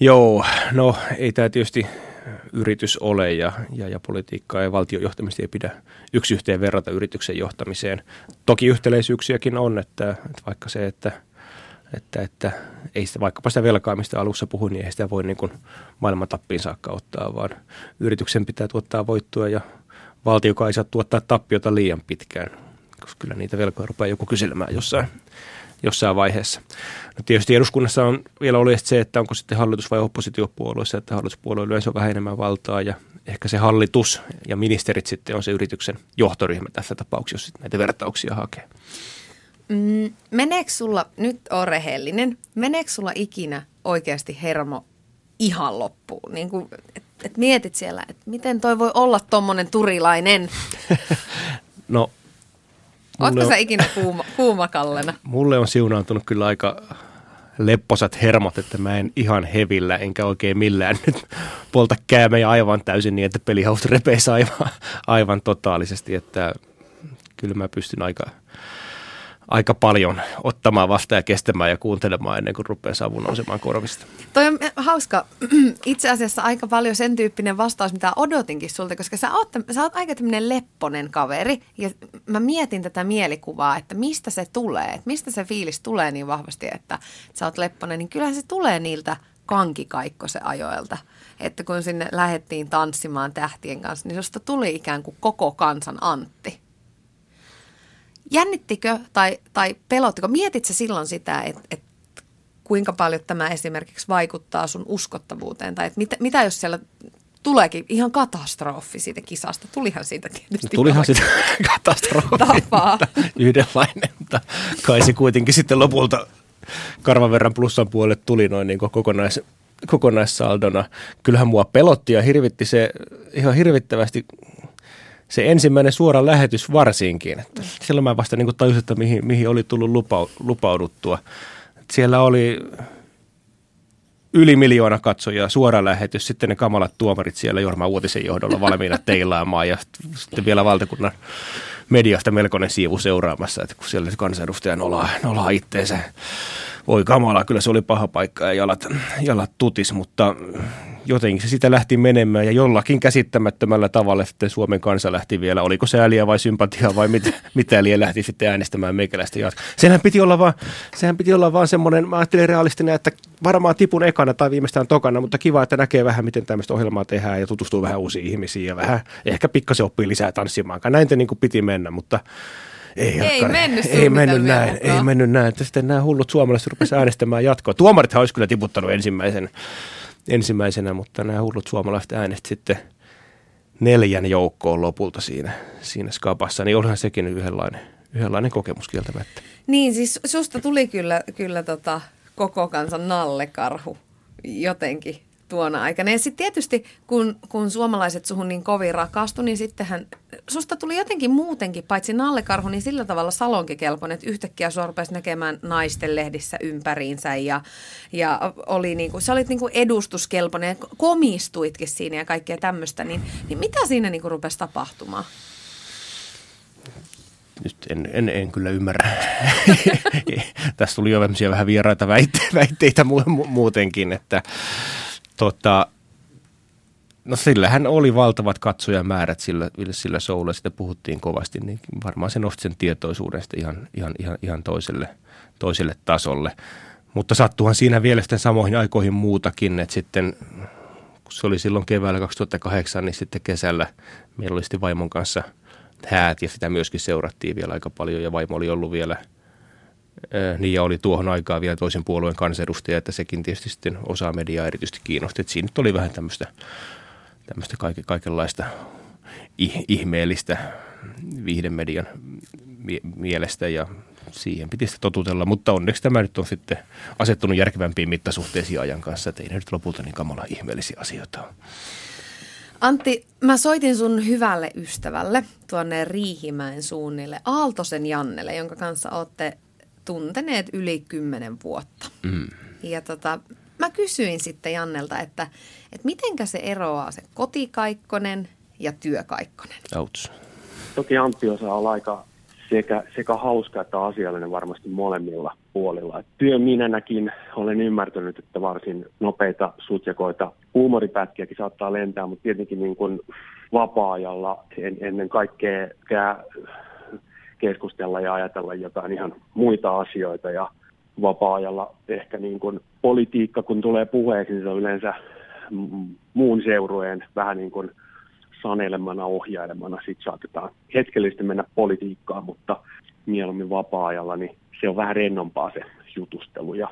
Joo, no ei tämä tietysti yritys ole ja, ja, ja politiikkaa ja valtiojohtamista ei pidä yksi yhteen verrata yrityksen johtamiseen. Toki yhtäläisyyksiäkin on, että, että vaikka se, että, että, että ei sitä vaikkapa sitä velkaa, mistä alussa puhuin, niin ei sitä voi niin maailman tappiin saakka ottaa, vaan yrityksen pitää tuottaa voittoa ja valtio ei saa tuottaa tappiota liian pitkään, koska kyllä niitä velkoja rupeaa joku kyselemään jossain jossain vaiheessa. No tietysti eduskunnassa on vielä oli se, että onko sitten hallitus- vai oppositiopuolueessa, että hallituspuolueilla yleensä on vähän enemmän valtaa ja ehkä se hallitus ja ministerit sitten on se yrityksen johtoryhmä tässä tapauksessa, jos näitä vertauksia hakee. Mm, meneekö sulla, nyt on rehellinen, meneekö sulla ikinä oikeasti hermo ihan loppuun? Niin kuin, et, et mietit siellä, että miten toi voi olla tommonen turilainen? no Oletko sä ikinä kuuma, kuumakallena? Mulle on siunaantunut kyllä aika lepposat hermot, että mä en ihan hevillä enkä oikein millään nyt polta käämejä aivan täysin niin, että pelihaus repeisi aivan, aivan totaalisesti, että kyllä mä pystyn aika aika paljon ottamaan vastaan ja kestämään ja kuuntelemaan ennen kuin rupeaa savu nousemaan korvista. Toi on hauska. Itse asiassa aika paljon sen tyyppinen vastaus, mitä odotinkin sulta, koska sä oot, sä oot aika tämmöinen lepponen kaveri. Ja mä mietin tätä mielikuvaa, että mistä se tulee, että mistä se fiilis tulee niin vahvasti, että sä oot lepponen, niin kyllähän se tulee niiltä kankikaikkosen ajoilta. Että kun sinne lähdettiin tanssimaan tähtien kanssa, niin susta tuli ikään kuin koko kansan Antti. Jännittikö tai, tai pelottiko? Mietitkö silloin sitä, että, että kuinka paljon tämä esimerkiksi vaikuttaa sun uskottavuuteen? Tai että mitä, mitä jos siellä tuleekin ihan katastrofi siitä kisasta. Tulihan siitä tietysti. Tulihan siitä katastrofi. Tapaa. Yhdenlainen, mutta kai se kuitenkin sitten lopulta karvan verran plussan puolelle tuli noin niin kokonais, kokonaissaldona. Kyllähän mua pelotti ja hirvitti se ihan hirvittävästi se ensimmäinen suora lähetys varsinkin. Että silloin mä vasta niin tajusin, että mihin, mihin oli tullut lupa, lupauduttua. Että siellä oli yli miljoona katsojaa, suora lähetys, sitten ne kamalat tuomarit siellä Jorma Uotisen johdolla valmiina teilaamaan ja sitten vielä valtakunnan mediasta melkoinen siivu seuraamassa, että kun siellä kansanedustaja nolaa, nolaa itteensä. Voi kamala, kyllä se oli paha paikka ja jalat, jalat tutis, mutta jotenkin se sitä lähti menemään ja jollakin käsittämättömällä tavalla sitten Suomen kansa lähti vielä, oliko se ääliä vai sympatiaa vai mit, mitä liian lähti sitten äänestämään meikäläistä. Sehän piti olla vaan, sehän piti olla vaan semmoinen, mä ajattelin realistinen, että varmaan tipun ekana tai viimeistään tokana, mutta kiva, että näkee vähän, miten tämmöistä ohjelmaa tehdään ja tutustuu vähän uusiin ihmisiin ja vähän ehkä pikkasen oppii lisää tanssimaan. Näin te niin kuin piti mennä, mutta ei, ei mennyt, ei mennyt näin, ei mennyt näin. Että sitten nämä hullut suomalaiset rupesivat äänestämään jatkoa. Tuomarithan olisi kyllä tiputtanut ensimmäisen ensimmäisenä, mutta nämä hullut suomalaiset äänet sitten neljän joukkoon lopulta siinä, siinä skapassa, niin olihan sekin yhdenlainen, yhdenlainen kokemus kieltämättä. Niin, siis susta tuli kyllä, kyllä tota, koko kansan nallekarhu jotenkin tuona aikana. Ja sitten tietysti, kun, kun suomalaiset suhun niin kovin rakastu, niin sittenhän susta tuli jotenkin muutenkin, paitsi nallekarhu, niin sillä tavalla salonkikelpoinen, että yhtäkkiä sua rupesi näkemään naisten lehdissä ympäriinsä ja, ja oli niin kuin, sä olit niin kuin edustuskelpoinen ja komistuitkin siinä ja kaikkea tämmöistä. Niin, niin mitä siinä niin kuin rupesi tapahtumaan? nyt en, en, en kyllä ymmärrä. Tässä tuli jo vähän vieraita väitteitä, väitteitä muutenkin, että tota, no sillähän oli valtavat katsojamäärät sillä, sillä showlla, sitä puhuttiin kovasti, niin varmaan se nosti sen tietoisuudesta ihan, ihan, ihan, ihan toiselle, toiselle tasolle. Mutta sattuhan siinä vielä sitten samoihin aikoihin muutakin, että sitten kun se oli silloin keväällä 2008, niin sitten kesällä meillä oli sitten vaimon kanssa häät ja sitä myöskin seurattiin vielä aika paljon ja vaimo oli ollut vielä – niin ja oli tuohon aikaan vielä toisen puolueen kansanedustaja, että sekin tietysti sitten osa mediaa erityisesti kiinnosti. Että siinä nyt oli vähän tämmöistä, tämmöistä kaiken, kaikenlaista ihmeellistä viihdemedian mielestä ja siihen piti sitä totutella, mutta onneksi tämä nyt on sitten asettunut järkevämpiin mittasuhteisiin ajan kanssa, että ei ne nyt lopulta niin kamala ihmeellisiä asioita ole. Antti, mä soitin sun hyvälle ystävälle tuonne Riihimäen suunnille, Aaltosen Jannelle, jonka kanssa olette tunteneet yli kymmenen vuotta. Mm. Ja tota, mä kysyin sitten Jannelta, että, että mitenkä se eroaa se kotikaikkonen ja työkaikkonen? Outs. Toki Antti osaa olla aika sekä, sekä hauska että asiallinen varmasti molemmilla puolilla. Et työminänäkin olen ymmärtänyt, että varsin nopeita sutjakoita huumoripätkiäkin saattaa lentää, mutta tietenkin niin kuin vapaa-ajalla en, ennen kaikkea keskustella ja ajatella jotain ihan muita asioita ja vapaa-ajalla ehkä niin kuin politiikka, kun tulee puheeksi, niin se on yleensä muun seurueen vähän niin kuin sanelemana, ohjailemana. Sitten saatetaan hetkellisesti mennä politiikkaan, mutta mieluummin vapaa-ajalla, niin se on vähän rennompaa se jutustelu ja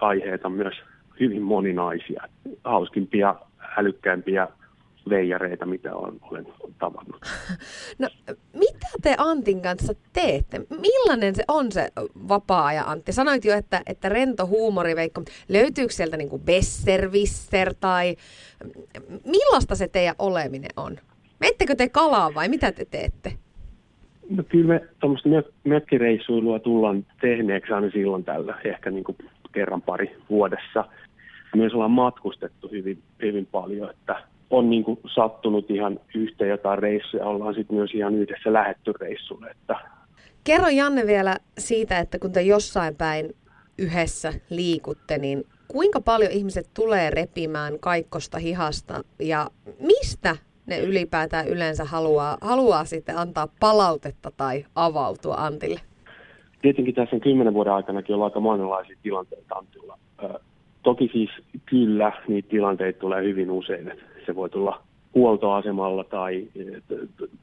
aiheita myös hyvin moninaisia. Hauskimpia, älykkäimpiä veijareita, mitä olen, olen tavannut. No, mitä te Antin kanssa teette? Millainen se on se vapaa-aja, Antti? Sanoit jo, että, että rento huumoriveikko. Löytyykö sieltä niin besservisser tai millaista se teidän oleminen on? Mettekö te kalaa vai mitä te teette? No kyllä me tuommoista mökkireissuilua tullaan tehneeksi aina silloin tällä, ehkä niin kuin kerran pari vuodessa. Myös ollaan matkustettu hyvin, hyvin paljon, että on niin kuin sattunut ihan yhteen jotain reissuja, ollaan sitten myös ihan yhdessä lähetty reissulle. Että... Kerro Janne vielä siitä, että kun te jossain päin yhdessä liikutte, niin kuinka paljon ihmiset tulee repimään kaikkosta hihasta ja mistä ne ylipäätään yleensä haluaa, haluaa sitten antaa palautetta tai avautua Antille? Tietenkin tässä on kymmenen vuoden aikanakin ollut aika monenlaisia tilanteita Antilla. toki siis kyllä niitä tilanteita tulee hyvin usein. Se voi tulla huoltoasemalla tai,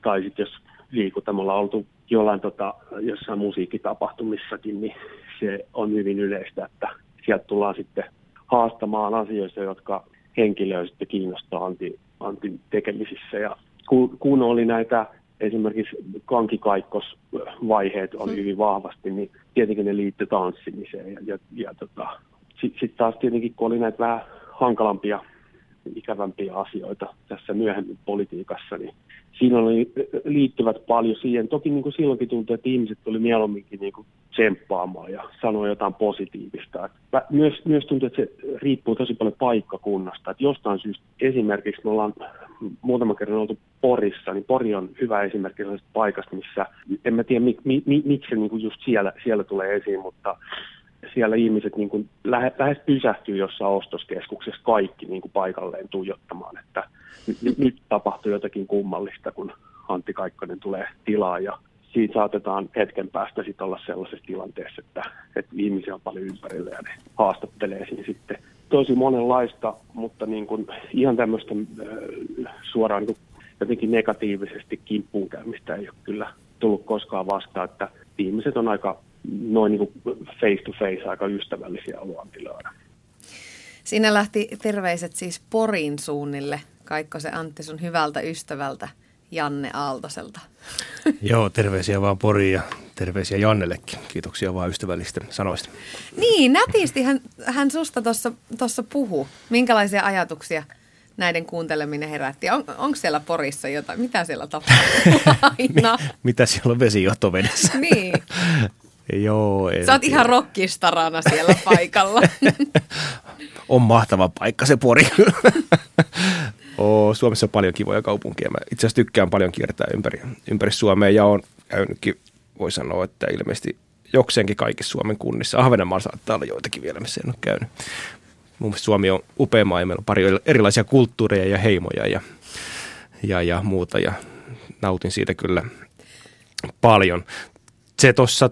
tai sitten jos liikutamalla oltu jollain tota, jossain musiikkitapahtumissakin, niin se on hyvin yleistä, että sieltä tullaan sitten haastamaan asioista, jotka henkilöä sitten kiinnostaa Antin, Antin tekemisissä. Ja kun, kun oli näitä esimerkiksi kankikaikkosvaiheet oli mm. hyvin vahvasti, niin tietenkin ne liittyi tanssimiseen. Ja, ja, ja tota, sitten sit taas tietenkin, kun oli näitä vähän hankalampia ikävämpiä asioita tässä myöhemmin politiikassa, niin siinä oli, liittyvät paljon siihen. Toki niin kuin silloinkin tuntui, että ihmiset tuli mieluumminkin niin kuin tsemppaamaan ja sanoi jotain positiivista. Että myös, myös tuntuu, että se riippuu tosi paljon paikkakunnasta. Että jostain syystä esimerkiksi me ollaan muutama kerran oltu Porissa, niin Pori on hyvä esimerkki sellaisesta paikasta, missä en mä tiedä, mi, mi, miksi se niin kuin just siellä, siellä tulee esiin, mutta siellä ihmiset niin kuin lähe, lähes pysähtyy jossain ostoskeskuksessa kaikki niin kuin paikalleen tuijottamaan, että nyt, nyt tapahtuu jotakin kummallista, kun Antti Kaikkonen tulee tilaa ja siinä saatetaan hetken päästä sit olla sellaisessa tilanteessa, että, että ihmisiä on paljon ympärillä ja ne haastattelee siinä sitten. Tosi monenlaista, mutta niin kuin ihan tämmöistä äh, suoraan niin jotenkin negatiivisesti kimppuun käymistä ei ole kyllä tullut koskaan vastaan, että ihmiset on aika noin niin face to face aika ystävällisiä luontiloina. Siinä lähti terveiset siis Porin suunnille. Kaikko se Antti sun hyvältä ystävältä Janne Aaltoselta. Joo, terveisiä vaan Poriin ja terveisiä Jannellekin. Kiitoksia vaan ystävällistä sanoista. Niin, nätisti hän, hän susta tuossa puhuu. Minkälaisia ajatuksia näiden kuunteleminen herätti? On, onko siellä Porissa jotain? Mitä siellä tapahtuu aina? Mitä siellä on vesijohtovedessä? niin. Joo. Sä oot ihan rockistarana siellä paikalla. on mahtava paikka se Pori. oh, Suomessa on paljon kivoja kaupunkia. Mä itse asiassa tykkään paljon kiertää ympäri, ympäri Suomea ja on käynytkin, voi sanoa, että ilmeisesti jokseenkin kaikissa Suomen kunnissa. Ahvenanmaa saattaa olla joitakin vielä, missä en ole käynyt. Mun mielestä Suomi on upea maa ja meillä on pari erilaisia kulttuureja ja heimoja ja, ja, ja muuta ja nautin siitä kyllä paljon. Se tuossa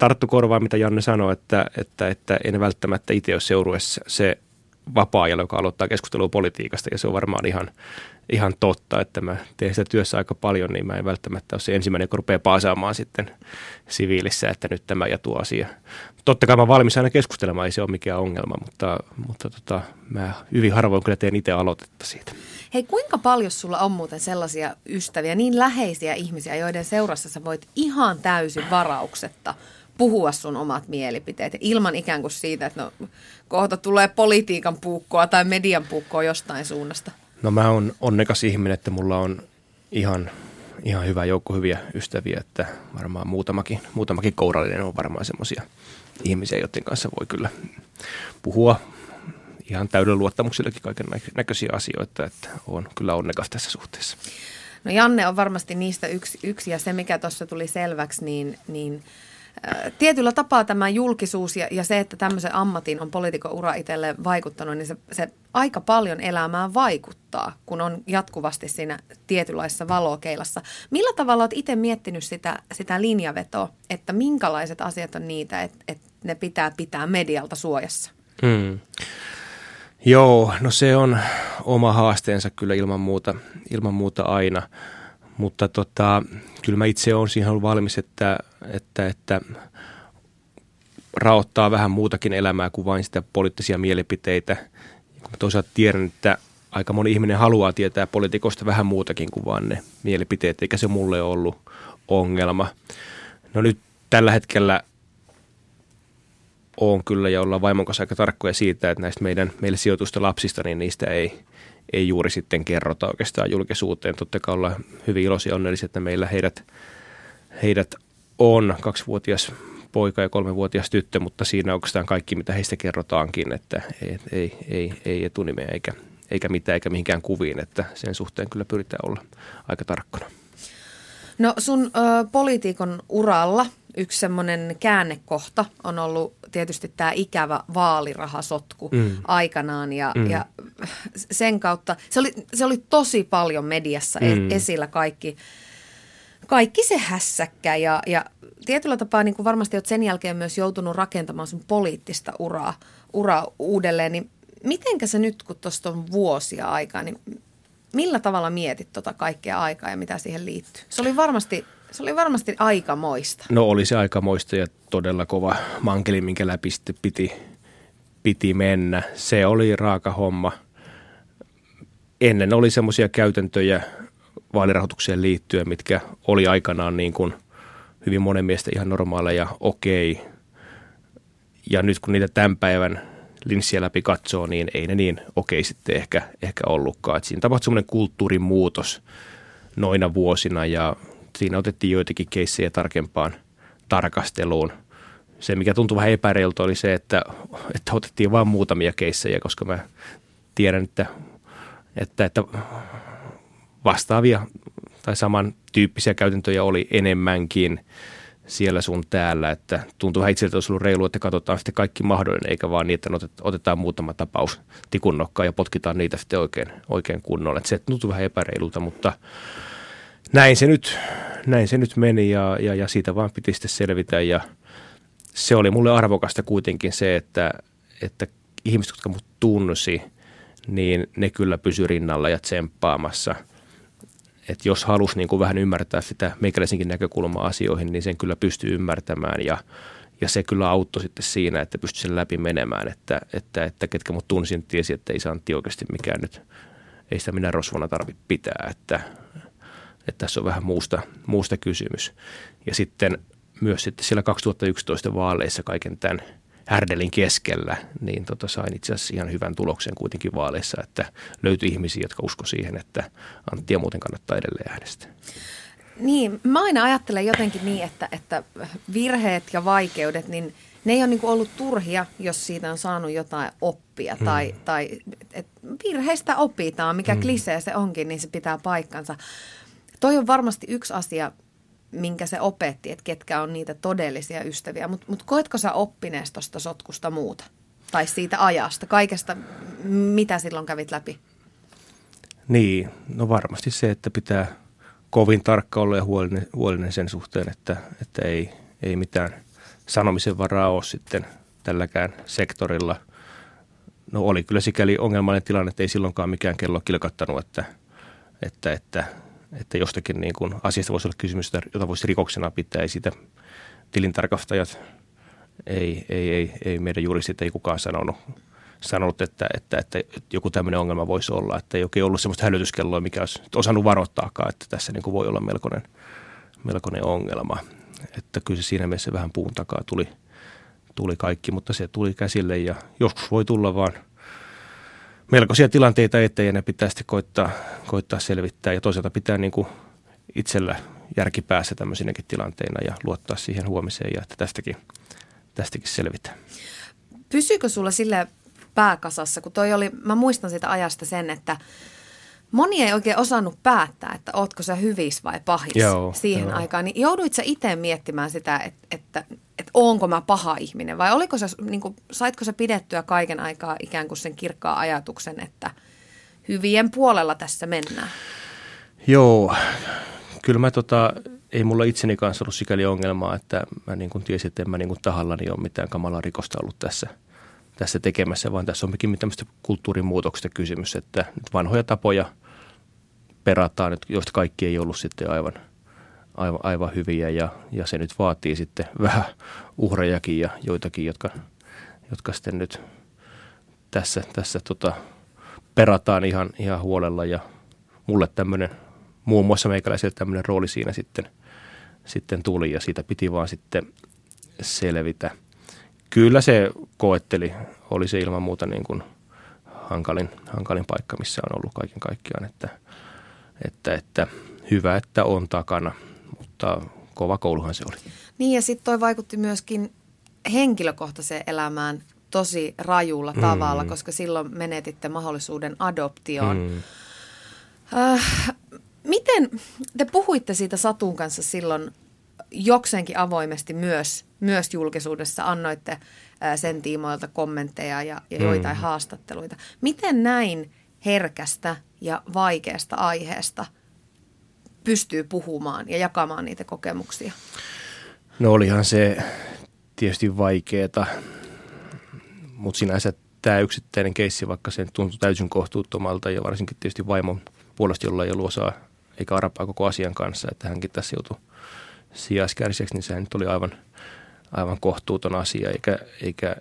tarttu korvaan, mitä Janne sanoi, että, että, että en välttämättä itse ole seurueessa se vapaa joka aloittaa keskustelua politiikasta, ja se on varmaan ihan, ihan totta, että mä teen sitä työssä aika paljon, niin mä en välttämättä ole se ensimmäinen, joka rupeaa paasaamaan sitten siviilissä, että nyt tämä ja tuo asia. Totta kai mä valmis aina keskustelemaan, ei se ole mikään ongelma, mutta, mutta tota, mä hyvin harvoin kyllä teen itse aloitetta siitä. Hei, kuinka paljon sulla on muuten sellaisia ystäviä, niin läheisiä ihmisiä, joiden seurassa sä voit ihan täysin varauksetta – puhua sun omat mielipiteet ilman ikään kuin siitä, että no, kohta tulee politiikan puukkoa tai median puukkoa jostain suunnasta? No mä oon onnekas ihminen, että mulla on ihan, ihan hyvä joukko hyviä ystäviä, että varmaan muutamakin, muutamakin kourallinen on varmaan semmoisia ihmisiä, joiden kanssa voi kyllä puhua ihan täydellä luottamuksellakin kaiken näköisiä asioita, että on kyllä onnekas tässä suhteessa. No Janne on varmasti niistä yksi, yksi ja se mikä tuossa tuli selväksi, niin, niin tietyllä tapaa tämä julkisuus ja, ja se, että tämmöisen ammatin on poliitikon ura itselleen vaikuttanut, niin se, se aika paljon elämään vaikuttaa, kun on jatkuvasti siinä tietynlaisessa valokeilassa. Millä tavalla olet itse miettinyt sitä, sitä linjavetoa, että minkälaiset asiat on niitä, että, että ne pitää pitää medialta suojassa? Hmm. Joo, no se on oma haasteensa kyllä ilman muuta, ilman muuta aina. Mutta tota, kyllä mä itse olen siihen ollut valmis, että, että, että raottaa vähän muutakin elämää kuin vain sitä poliittisia mielipiteitä. Mä toisaalta tiedän, että aika moni ihminen haluaa tietää poliitikosta vähän muutakin kuin vain ne mielipiteet, eikä se mulle ollut ongelma. No nyt tällä hetkellä on kyllä ja ollaan vaimon kanssa aika tarkkoja siitä, että näistä meidän meille sijoitusta lapsista, niin niistä ei, ei juuri sitten kerrota oikeastaan julkisuuteen. Totta kai ollaan hyvin iloisia onnellisia, että meillä heidät, heidät on kaksivuotias poika ja kolmevuotias tyttö, mutta siinä oikeastaan kaikki, mitä heistä kerrotaankin, että ei, ei, ei, ei etunimeä eikä, eikä mitään eikä mihinkään kuviin, että sen suhteen kyllä pyritään olla aika tarkkana. No sun ö, poliitikon uralla yksi semmoinen käännekohta on ollut tietysti tämä ikävä vaalirahasotku mm. aikanaan ja, mm. ja sen kautta, se oli, se oli tosi paljon mediassa e- mm. esillä kaikki, kaikki se hässäkkä ja, ja tietyllä tapaa niin kuin varmasti olet sen jälkeen myös joutunut rakentamaan sun poliittista uraa, uraa uudelleen, niin mitenkä se nyt, kun tuosta on vuosia aikaa, niin millä tavalla mietit tota kaikkea aikaa ja mitä siihen liittyy? Se oli varmasti se oli varmasti aikamoista. No oli se aikamoista ja todella kova mankeli, minkä läpi sitten piti, piti mennä. Se oli raaka homma. Ennen oli semmoisia käytäntöjä vaalirahoitukseen liittyen, mitkä oli aikanaan niin kuin hyvin monen mielestä ihan normaaleja, okei. Ja nyt kun niitä tämän päivän linssiä läpi katsoo, niin ei ne niin okei sitten ehkä, ehkä ollutkaan. Et siinä tapahtui semmoinen kulttuurin muutos noina vuosina ja siinä otettiin joitakin keissejä tarkempaan tarkasteluun. Se, mikä tuntui vähän epäreilta, oli se, että, että otettiin vain muutamia keissejä, koska mä tiedän, että, että, että vastaavia tai samantyyppisiä käytäntöjä oli enemmänkin siellä sun täällä, että tuntuu vähän itseltä, olisi ollut reilu, että katsotaan sitten kaikki mahdollinen, eikä vaan niin, että otetaan muutama tapaus tikunnokkaan ja potkitaan niitä sitten oikein, oikein kunnolla. Että se tuntuu vähän epäreilulta, mutta näin se nyt, näin se nyt meni ja, ja, ja siitä vaan piti sitten selvitä. Ja se oli mulle arvokasta kuitenkin se, että, että ihmiset, jotka mut tunnusi, niin ne kyllä pysy rinnalla ja tsemppaamassa. Että jos halusi niin kuin vähän ymmärtää sitä meikäläisenkin näkökulmaa asioihin, niin sen kyllä pystyy ymmärtämään. Ja, ja se kyllä auttoi sitten siinä, että pystyi sen läpi menemään, että, että, että ketkä mut tunsin, tiesi, että ei Santti oikeasti mikään nyt, ei sitä minä rosvona tarvitse pitää, että, että tässä on vähän muusta, muusta kysymys. Ja sitten myös sitten siellä 2011 vaaleissa kaiken tämän härdelin keskellä, niin tota sain itse asiassa ihan hyvän tuloksen kuitenkin vaaleissa, että löytyi ihmisiä, jotka usko siihen, että Anttia muuten kannattaa edelleen äänestää. Niin, mä aina ajattelen jotenkin niin, että, että virheet ja vaikeudet, niin ne ei ole niin ollut turhia, jos siitä on saanut jotain oppia. Hmm. Tai, tai et virheistä opitaan, mikä hmm. klisee se onkin, niin se pitää paikkansa. Toi on varmasti yksi asia, minkä se opetti, että ketkä on niitä todellisia ystäviä. Mutta mut koetko sä oppineesta tuosta sotkusta muuta? Tai siitä ajasta, kaikesta, mitä silloin kävit läpi? Niin, no varmasti se, että pitää kovin tarkka olla ja huolinen, huolinen sen suhteen, että, että ei, ei mitään sanomisen varaa ole sitten tälläkään sektorilla. No oli kyllä sikäli ongelmallinen tilanne, että ei silloinkaan mikään kello kilkattanut, että, että, että jostakin niin kuin asiasta voisi olla kysymys, jota voisi rikoksena pitää. Ei sitä tilintarkastajat, ei, ei, ei, ei meidän juristit, ei kukaan sanonut, sanonut että, että, että, että joku tämmöinen ongelma voisi olla. Että ei oikein ollut sellaista hälytyskelloa, mikä olisi osannut varoittaakaan, että tässä niin kuin voi olla melkoinen, melkoinen ongelma. Että kyllä se siinä mielessä vähän puun takaa tuli, tuli kaikki, mutta se tuli käsille ja joskus voi tulla vaan melkoisia tilanteita eteen ja ne pitää sitten koittaa, koittaa selvittää. Ja toisaalta pitää niin kuin itsellä järki päässä tämmöisinäkin tilanteina ja luottaa siihen huomiseen ja että tästäkin, tästäkin selvitään. Pysyykö sulla sille pääkasassa, kun toi oli, mä muistan sitä ajasta sen, että moni ei oikein osannut päättää, että ootko sä hyvis vai pahis Joo, siihen joo. aikaan. Niin jouduit sä itse miettimään sitä, että, että, että onko mä paha ihminen vai oliko sä, niin kuin, saitko sä pidettyä kaiken aikaa ikään kuin sen kirkkaan ajatuksen, että hyvien puolella tässä mennään? Joo, kyllä mä tota, ei mulla itseni kanssa ollut sikäli ongelmaa, että mä niin kuin tiesin, että en mä niin kuin tahallani ole mitään kamalaa rikosta ollut tässä, tässä tekemässä, vaan tässä on mikin tämmöistä kulttuurimuutoksesta kysymys, että nyt vanhoja tapoja perataan, joista kaikki ei ollut sitten aivan, aivan, aivan hyviä ja, ja se nyt vaatii sitten vähän uhrejakin ja joitakin, jotka, jotka sitten nyt tässä, tässä tota, perataan ihan, ihan huolella ja mulle tämmöinen, muun muassa meikäläiselle tämmöinen rooli siinä sitten, sitten tuli ja siitä piti vaan sitten selvitä. Kyllä se koetteli, oli se ilman muuta niin kuin hankalin, hankalin paikka, missä on ollut kaiken kaikkiaan, että, että, että hyvä, että on takana, mutta kova kouluhan se oli. Niin ja sitten toi vaikutti myöskin henkilökohtaiseen elämään tosi rajulla tavalla, koska silloin menetitte mahdollisuuden adoptioon. Mm. Äh, miten te puhuitte siitä Satun kanssa silloin jokseenkin avoimesti myös, myös julkisuudessa, annoitte äh, sen tiimoilta kommentteja ja, ja joitain Mm. haastatteluita. Miten näin herkästä ja vaikeasta aiheesta pystyy puhumaan ja jakamaan niitä kokemuksia? No olihan se tietysti vaikeeta, mutta sinänsä tämä yksittäinen keissi, vaikka se tuntui täysin kohtuuttomalta ja varsinkin tietysti vaimon puolesta, jolla ei ollut osaa eikä arpaa koko asian kanssa, että hänkin tässä joutui sijaiskärsiäksi, niin sehän nyt oli aivan, aivan kohtuuton asia, eikä, eikä,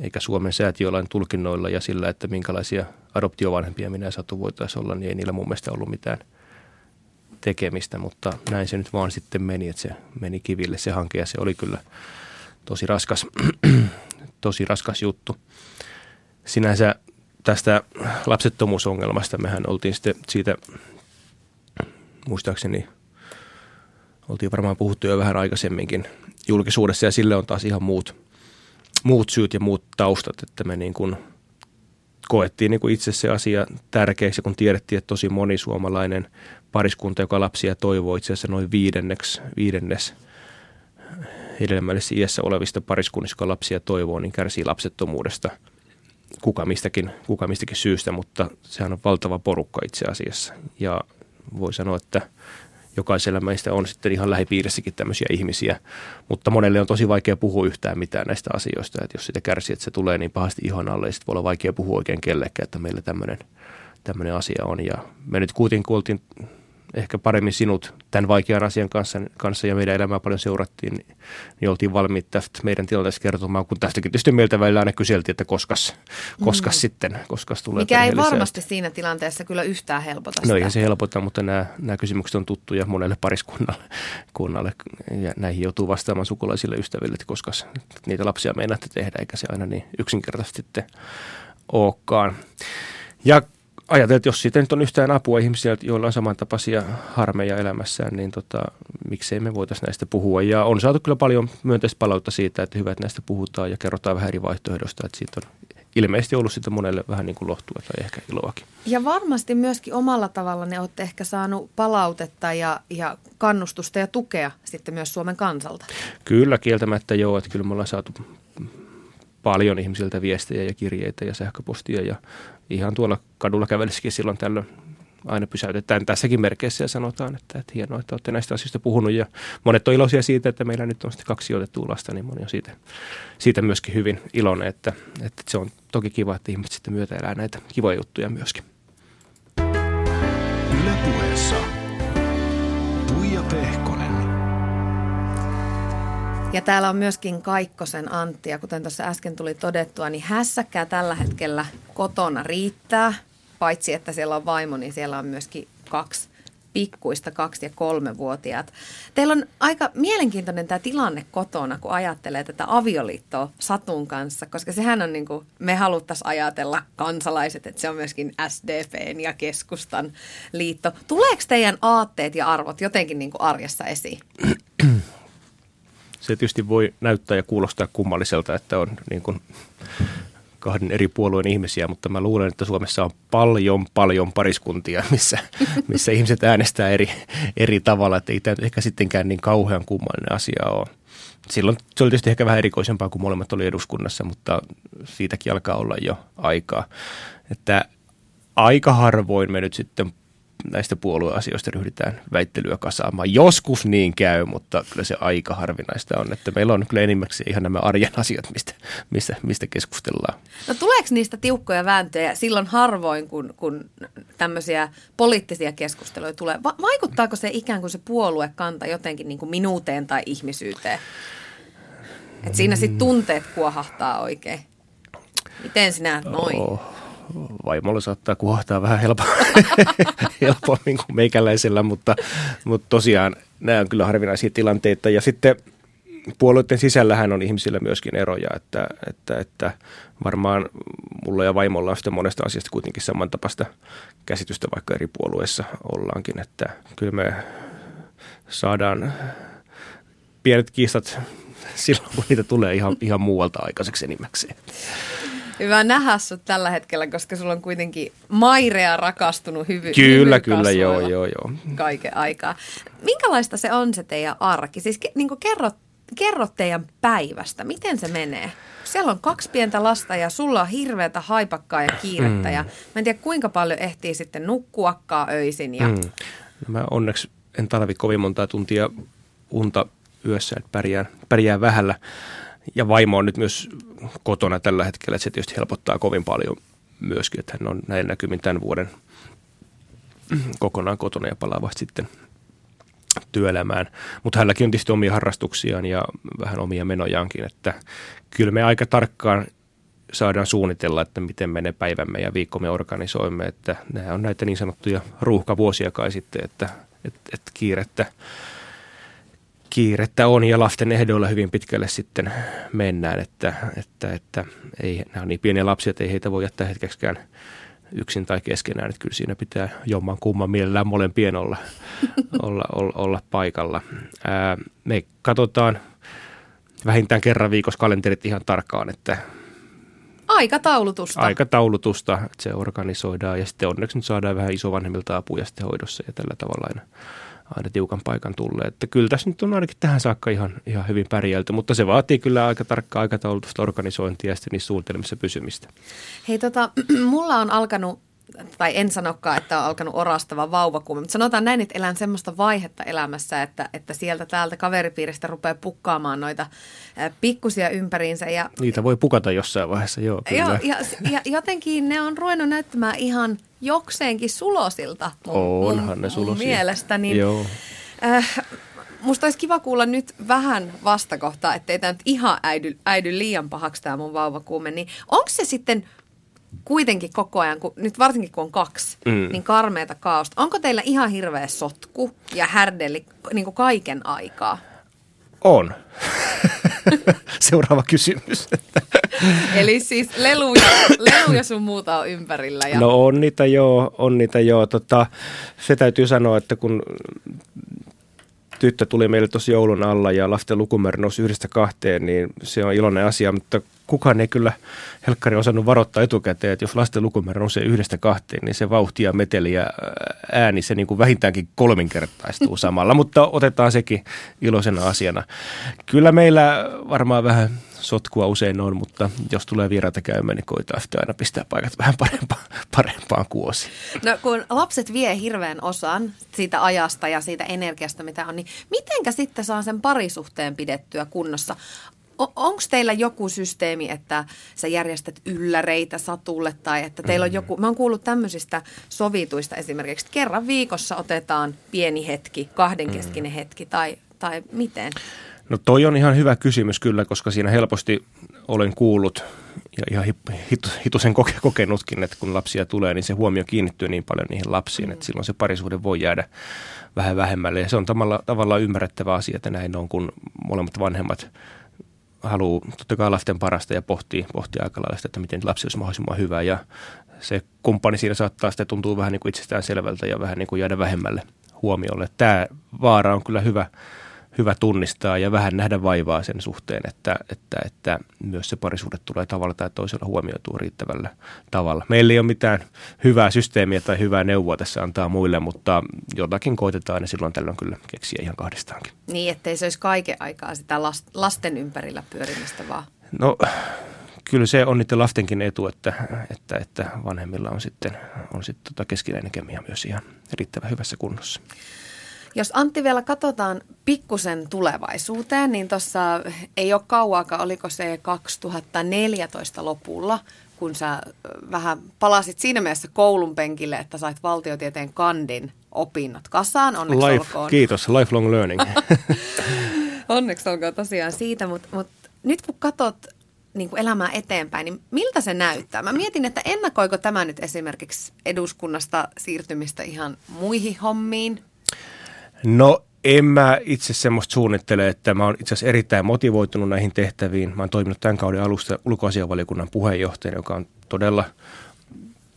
eikä Suomen säätiölain tulkinnoilla ja sillä, että minkälaisia adoptiovanhempia minä ja Satu voitaisiin olla, niin ei niillä mun mielestä ollut mitään tekemistä, mutta näin se nyt vaan sitten meni, että se meni kiville se hanke ja se oli kyllä tosi raskas, tosi raskas juttu. Sinänsä tästä lapsettomuusongelmasta mehän oltiin sitten siitä, muistaakseni oltiin varmaan puhuttu jo vähän aikaisemminkin julkisuudessa ja sille on taas ihan muut, muut syyt ja muut taustat, että me niin kuin koettiin niin kuin itse se asia tärkeäksi, kun tiedettiin, että tosi moni suomalainen pariskunta, joka lapsia toivoo itse asiassa noin viidenneksi, viidennes hedelmällisessä iässä olevista pariskunnista, joka lapsia toivoo, niin kärsii lapsettomuudesta kuka mistäkin, kuka mistäkin syystä, mutta sehän on valtava porukka itse asiassa. Ja voi sanoa, että jokaisella meistä on sitten ihan lähipiirissäkin tämmöisiä ihmisiä, mutta monelle on tosi vaikea puhua yhtään mitään näistä asioista, että jos sitä kärsii, että se tulee niin pahasti ihon alle, niin sitten voi olla vaikea puhua oikein kellekään, että meillä tämmöinen, tämmöinen asia on. Ja me nyt kuitenkin kun oltiin ehkä paremmin sinut tämän vaikean asian kanssa, kanssa ja meidän elämää paljon seurattiin, niin, niin oltiin valmiit tästä meidän tilanteesta kertomaan, kun tästäkin tietysti meiltä välillä aina kyseltiin, että koskas, koskas mm. sitten, koskas tulee Mikä ei varmasti siinä tilanteessa kyllä yhtään helpota No sitä. eihän se helpota, mutta nämä, nämä kysymykset on tuttuja monelle pariskunnalle kunnalle, ja näihin joutuu vastaamaan sukulaisille ystäville, että koska niitä lapsia meinaatte tehdä, eikä se aina niin yksinkertaisesti sitten olekaan. Ja ajatellaan, että jos siitä nyt on yhtään apua ihmisiä, joilla on samantapaisia harmeja elämässään, niin tota, miksei me voitaisiin näistä puhua. Ja on saatu kyllä paljon myönteistä palautta siitä, että hyvä, että näistä puhutaan ja kerrotaan vähän eri vaihtoehdosta, että siitä on ilmeisesti ollut sitten monelle vähän niin kuin lohtua tai ehkä iloakin. Ja varmasti myöskin omalla tavalla ne olette ehkä saanut palautetta ja, ja kannustusta ja tukea sitten myös Suomen kansalta. Kyllä, kieltämättä joo, että kyllä me ollaan saatu paljon ihmisiltä viestejä ja kirjeitä ja sähköpostia ja ihan tuolla kadulla kävelisikin silloin tällöin aina pysäytetään tässäkin merkeissä ja sanotaan, että, että hienoa, että olette näistä asioista puhunut ja monet on iloisia siitä, että meillä nyt on sitten kaksi otettua lasta, niin moni on siitä, siitä myöskin hyvin iloinen, että, että se on toki kiva, että ihmiset sitten myötä elää näitä kivoja juttuja myöskin. Yle puheessa Tuija Pehkonen. Ja täällä on myöskin Kaikkosen Antti, ja kuten tuossa äsken tuli todettua, niin hässäkkää tällä hetkellä kotona riittää. Paitsi, että siellä on vaimo, niin siellä on myöskin kaksi pikkuista kaksi- ja kolmevuotiaat. Teillä on aika mielenkiintoinen tämä tilanne kotona, kun ajattelee tätä avioliittoa Satun kanssa, koska sehän on niin kuin, me haluttaisiin ajatella kansalaiset, että se on myöskin SDPn ja keskustan liitto. Tuleeko teidän aatteet ja arvot jotenkin niin kuin arjessa esiin? Se tietysti voi näyttää ja kuulostaa kummalliselta, että on niin kuin kahden eri puolueen ihmisiä, mutta mä luulen, että Suomessa on paljon, paljon pariskuntia, missä, missä ihmiset äänestää eri, eri tavalla, että ei tämä ehkä sittenkään niin kauhean kummallinen asia ole. Silloin se oli tietysti ehkä vähän erikoisempaa, kun molemmat oli eduskunnassa, mutta siitäkin alkaa olla jo aikaa. Että aika harvoin me nyt sitten näistä puolueasioista ryhdytään väittelyä kasaamaan. Joskus niin käy, mutta kyllä se aika harvinaista on, että meillä on kyllä enimmäkseen ihan nämä arjen asiat, mistä, mistä, mistä keskustellaan. No tuleeko niistä tiukkoja vääntöjä silloin harvoin, kun, kun tämmöisiä poliittisia keskusteluja tulee? Va- vaikuttaako se ikään kuin se puoluekanta jotenkin niin kuin minuuteen tai ihmisyyteen? Et siinä sitten tunteet kuohahtaa oikein. Miten sinä noin? Oh vaimolla saattaa kuohtaa vähän helpommin kuin meikäläisellä, mutta, mutta tosiaan nämä on kyllä harvinaisia tilanteita. Ja sitten puolueiden sisällähän on ihmisillä myöskin eroja, että, että, että varmaan mulla ja vaimolla on sitten monesta asiasta kuitenkin samantapaista käsitystä, vaikka eri puolueissa ollaankin, että kyllä me saadaan pienet kiistat silloin, kun niitä tulee ihan, ihan muualta aikaiseksi enimmäkseen. Hyvä nähdä sut tällä hetkellä, koska sulla on kuitenkin mairea rakastunut hyvy. Kyllä, kyllä, joo, joo, joo. Kaiken aikaa. Minkälaista se on se teidän arki? Siis niin kerro, kerro teidän päivästä, miten se menee? Siellä on kaksi pientä lasta ja sulla on hirveätä haipakkaa ja kiirettä mm. ja mä en tiedä kuinka paljon ehtii sitten nukkuakkaa öisin. Ja... Mm. No mä onneksi en tarvi kovin monta tuntia unta yössä, että pärjään, pärjään vähällä ja vaimo on nyt myös kotona tällä hetkellä, että se tietysti helpottaa kovin paljon myöskin, että hän on näin näkymin tämän vuoden kokonaan kotona ja palaa vasta sitten työelämään. Mutta hänelläkin on tietysti omia harrastuksiaan ja vähän omia menojaankin, että kyllä me aika tarkkaan saadaan suunnitella, että miten me ne päivämme ja viikkomme organisoimme, että nämä on näitä niin sanottuja ruuhkavuosia kai sitten, että, että, että kiirettä kiirettä on ja lasten ehdoilla hyvin pitkälle sitten mennään, että, että, että ei, nämä on niin pieniä lapsia, että ei heitä voi jättää hetkeksikään yksin tai keskenään, että kyllä siinä pitää jomman kumman mielellään molempien olla, olla, olla, olla paikalla. Ää, me katsotaan vähintään kerran viikossa kalenterit ihan tarkkaan, että Aikataulutusta. Aikataulutusta, että se organisoidaan ja sitten onneksi nyt saadaan vähän isovanhemmilta apuja sitten hoidossa ja tällä tavalla aina aina tiukan paikan tulee. Että kyllä tässä nyt on ainakin tähän saakka ihan, ihan hyvin pärjälty, mutta se vaatii kyllä aika tarkkaa aikataulutusta organisointia ja sitten niissä suunnitelmissa pysymistä. Hei tota, mulla on alkanut tai en sanokaan, että on alkanut orastava vauvakuume, mutta sanotaan näin, että elän semmoista vaihetta elämässä, että, että sieltä täältä kaveripiiristä rupeaa pukkaamaan noita pikkusia ympäriinsä. Ja, Niitä voi pukata jossain vaiheessa, joo. Kyllä. Joo, ja, ja jotenkin ne on ruvennut näyttämään ihan jokseenkin sulosilta mun, Onhan mun, ne sulosia. mun mielestä. Niin, joo. Äh, musta olisi kiva kuulla nyt vähän vastakohtaa, ettei tämä nyt ihan äidy, äidy liian pahaksi tämä mun vauvakuume. Niin onko se sitten kuitenkin koko ajan, kun, nyt varsinkin kun on kaksi, mm. niin karmeita kaaosta. Onko teillä ihan hirveä sotku ja härdelli niin kuin kaiken aikaa? On. Seuraava kysymys. Eli siis leluja, leluja sun muuta on ympärillä. Ja... No on niitä joo, on niitä joo. Tota, se täytyy sanoa, että kun tyttö tuli meille tuossa joulun alla ja lasten lukumäärä nousi yhdestä kahteen, niin se on iloinen asia, mutta kukaan ei kyllä helkkari osannut varoittaa etukäteen, että jos lasten lukumäärä nousee yhdestä kahteen, niin se vauhti ja meteli ja ääni se niin kuin vähintäänkin kolminkertaistuu samalla, mutta otetaan sekin iloisena asiana. Kyllä meillä varmaan vähän sotkua usein on, mutta jos tulee vieraita käymään, niin koitaan sitten aina pistää paikat vähän parempaan, parempaan kuosi. No kun lapset vie hirveän osan siitä ajasta ja siitä energiasta, mitä on, niin mitenkä sitten saa sen parisuhteen pidettyä kunnossa? Onko teillä joku systeemi, että sä järjestät ylläreitä satulle tai että teillä on mm. joku, mä oon kuullut tämmöisistä sovituista esimerkiksi, että kerran viikossa otetaan pieni hetki, kahdenkeskinen mm. hetki tai, tai miten? No toi on ihan hyvä kysymys kyllä, koska siinä helposti olen kuullut ja ihan hit, hitusen koke, kokenutkin, että kun lapsia tulee, niin se huomio kiinnittyy niin paljon niihin lapsiin, mm. että silloin se parisuhde voi jäädä vähän vähemmälle. Ja se on tavallaan, tavallaan ymmärrettävä asia, että näin on, kun molemmat vanhemmat haluaa totta kai lasten parasta ja pohtii, pohtii aika lailla sitä, että miten lapsi olisi mahdollisimman hyvä. Ja se kumppani siinä saattaa sitten tuntua vähän niin kuin itsestään selvältä ja vähän niin kuin jäädä vähemmälle huomiolle. Tämä vaara on kyllä hyvä, hyvä tunnistaa ja vähän nähdä vaivaa sen suhteen, että, että, että myös se parisuhde tulee tavalla tai toisella huomioituu riittävällä tavalla. Meillä ei ole mitään hyvää systeemiä tai hyvää neuvoa tässä antaa muille, mutta jotakin koitetaan ja silloin tällöin kyllä keksiä ihan kahdestaankin. Niin, ettei se olisi kaiken aikaa sitä lasten ympärillä pyörimistä vaan. No kyllä se on niiden lastenkin etu, että, että, että vanhemmilla on sitten, on sitten tota keskinäinen kemia myös ihan riittävän hyvässä kunnossa. Jos Antti vielä katsotaan pikkusen tulevaisuuteen, niin tuossa ei ole kauaakaan, oliko se 2014 lopulla, kun sä vähän palasit siinä mielessä koulun penkille, että sait valtiotieteen kandin opinnot kasaan. Onneksi Life, olkoon. Kiitos, lifelong learning. Onneksi olkoon tosiaan siitä, mutta, mutta nyt kun katsot niin kuin elämää eteenpäin, niin miltä se näyttää? Mä mietin, että ennakoiko tämä nyt esimerkiksi eduskunnasta siirtymistä ihan muihin hommiin? No en mä itse semmoista suunnittele, että mä oon itse asiassa erittäin motivoitunut näihin tehtäviin. Mä oon toiminut tämän kauden alusta ulkoasianvaliokunnan puheenjohtajana, joka on todella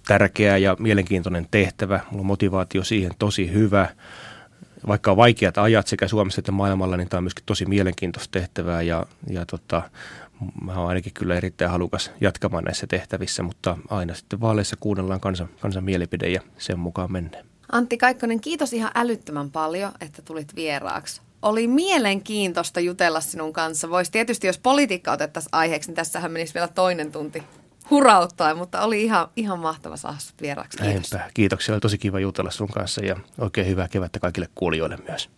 tärkeä ja mielenkiintoinen tehtävä. Mulla on motivaatio siihen tosi hyvä. Vaikka on vaikeat ajat sekä Suomessa että maailmalla, niin tämä on myöskin tosi mielenkiintoista tehtävää ja, ja tota, mä oon ainakin kyllä erittäin halukas jatkamaan näissä tehtävissä, mutta aina sitten vaaleissa kuunnellaan kansan, kansan mielipide ja sen mukaan mennään. Antti Kaikkonen, kiitos ihan älyttömän paljon, että tulit vieraaksi. Oli mielenkiintoista jutella sinun kanssa. Voisi tietysti, jos politiikka otettaisiin aiheeksi, niin tässähän menisi vielä toinen tunti hurauttaa, mutta oli ihan, ihan mahtava saada sinut vieraaksi. Kiitos. Näinpä. Kiitoksia. Oli tosi kiva jutella sun kanssa ja oikein hyvää kevättä kaikille kuulijoille myös.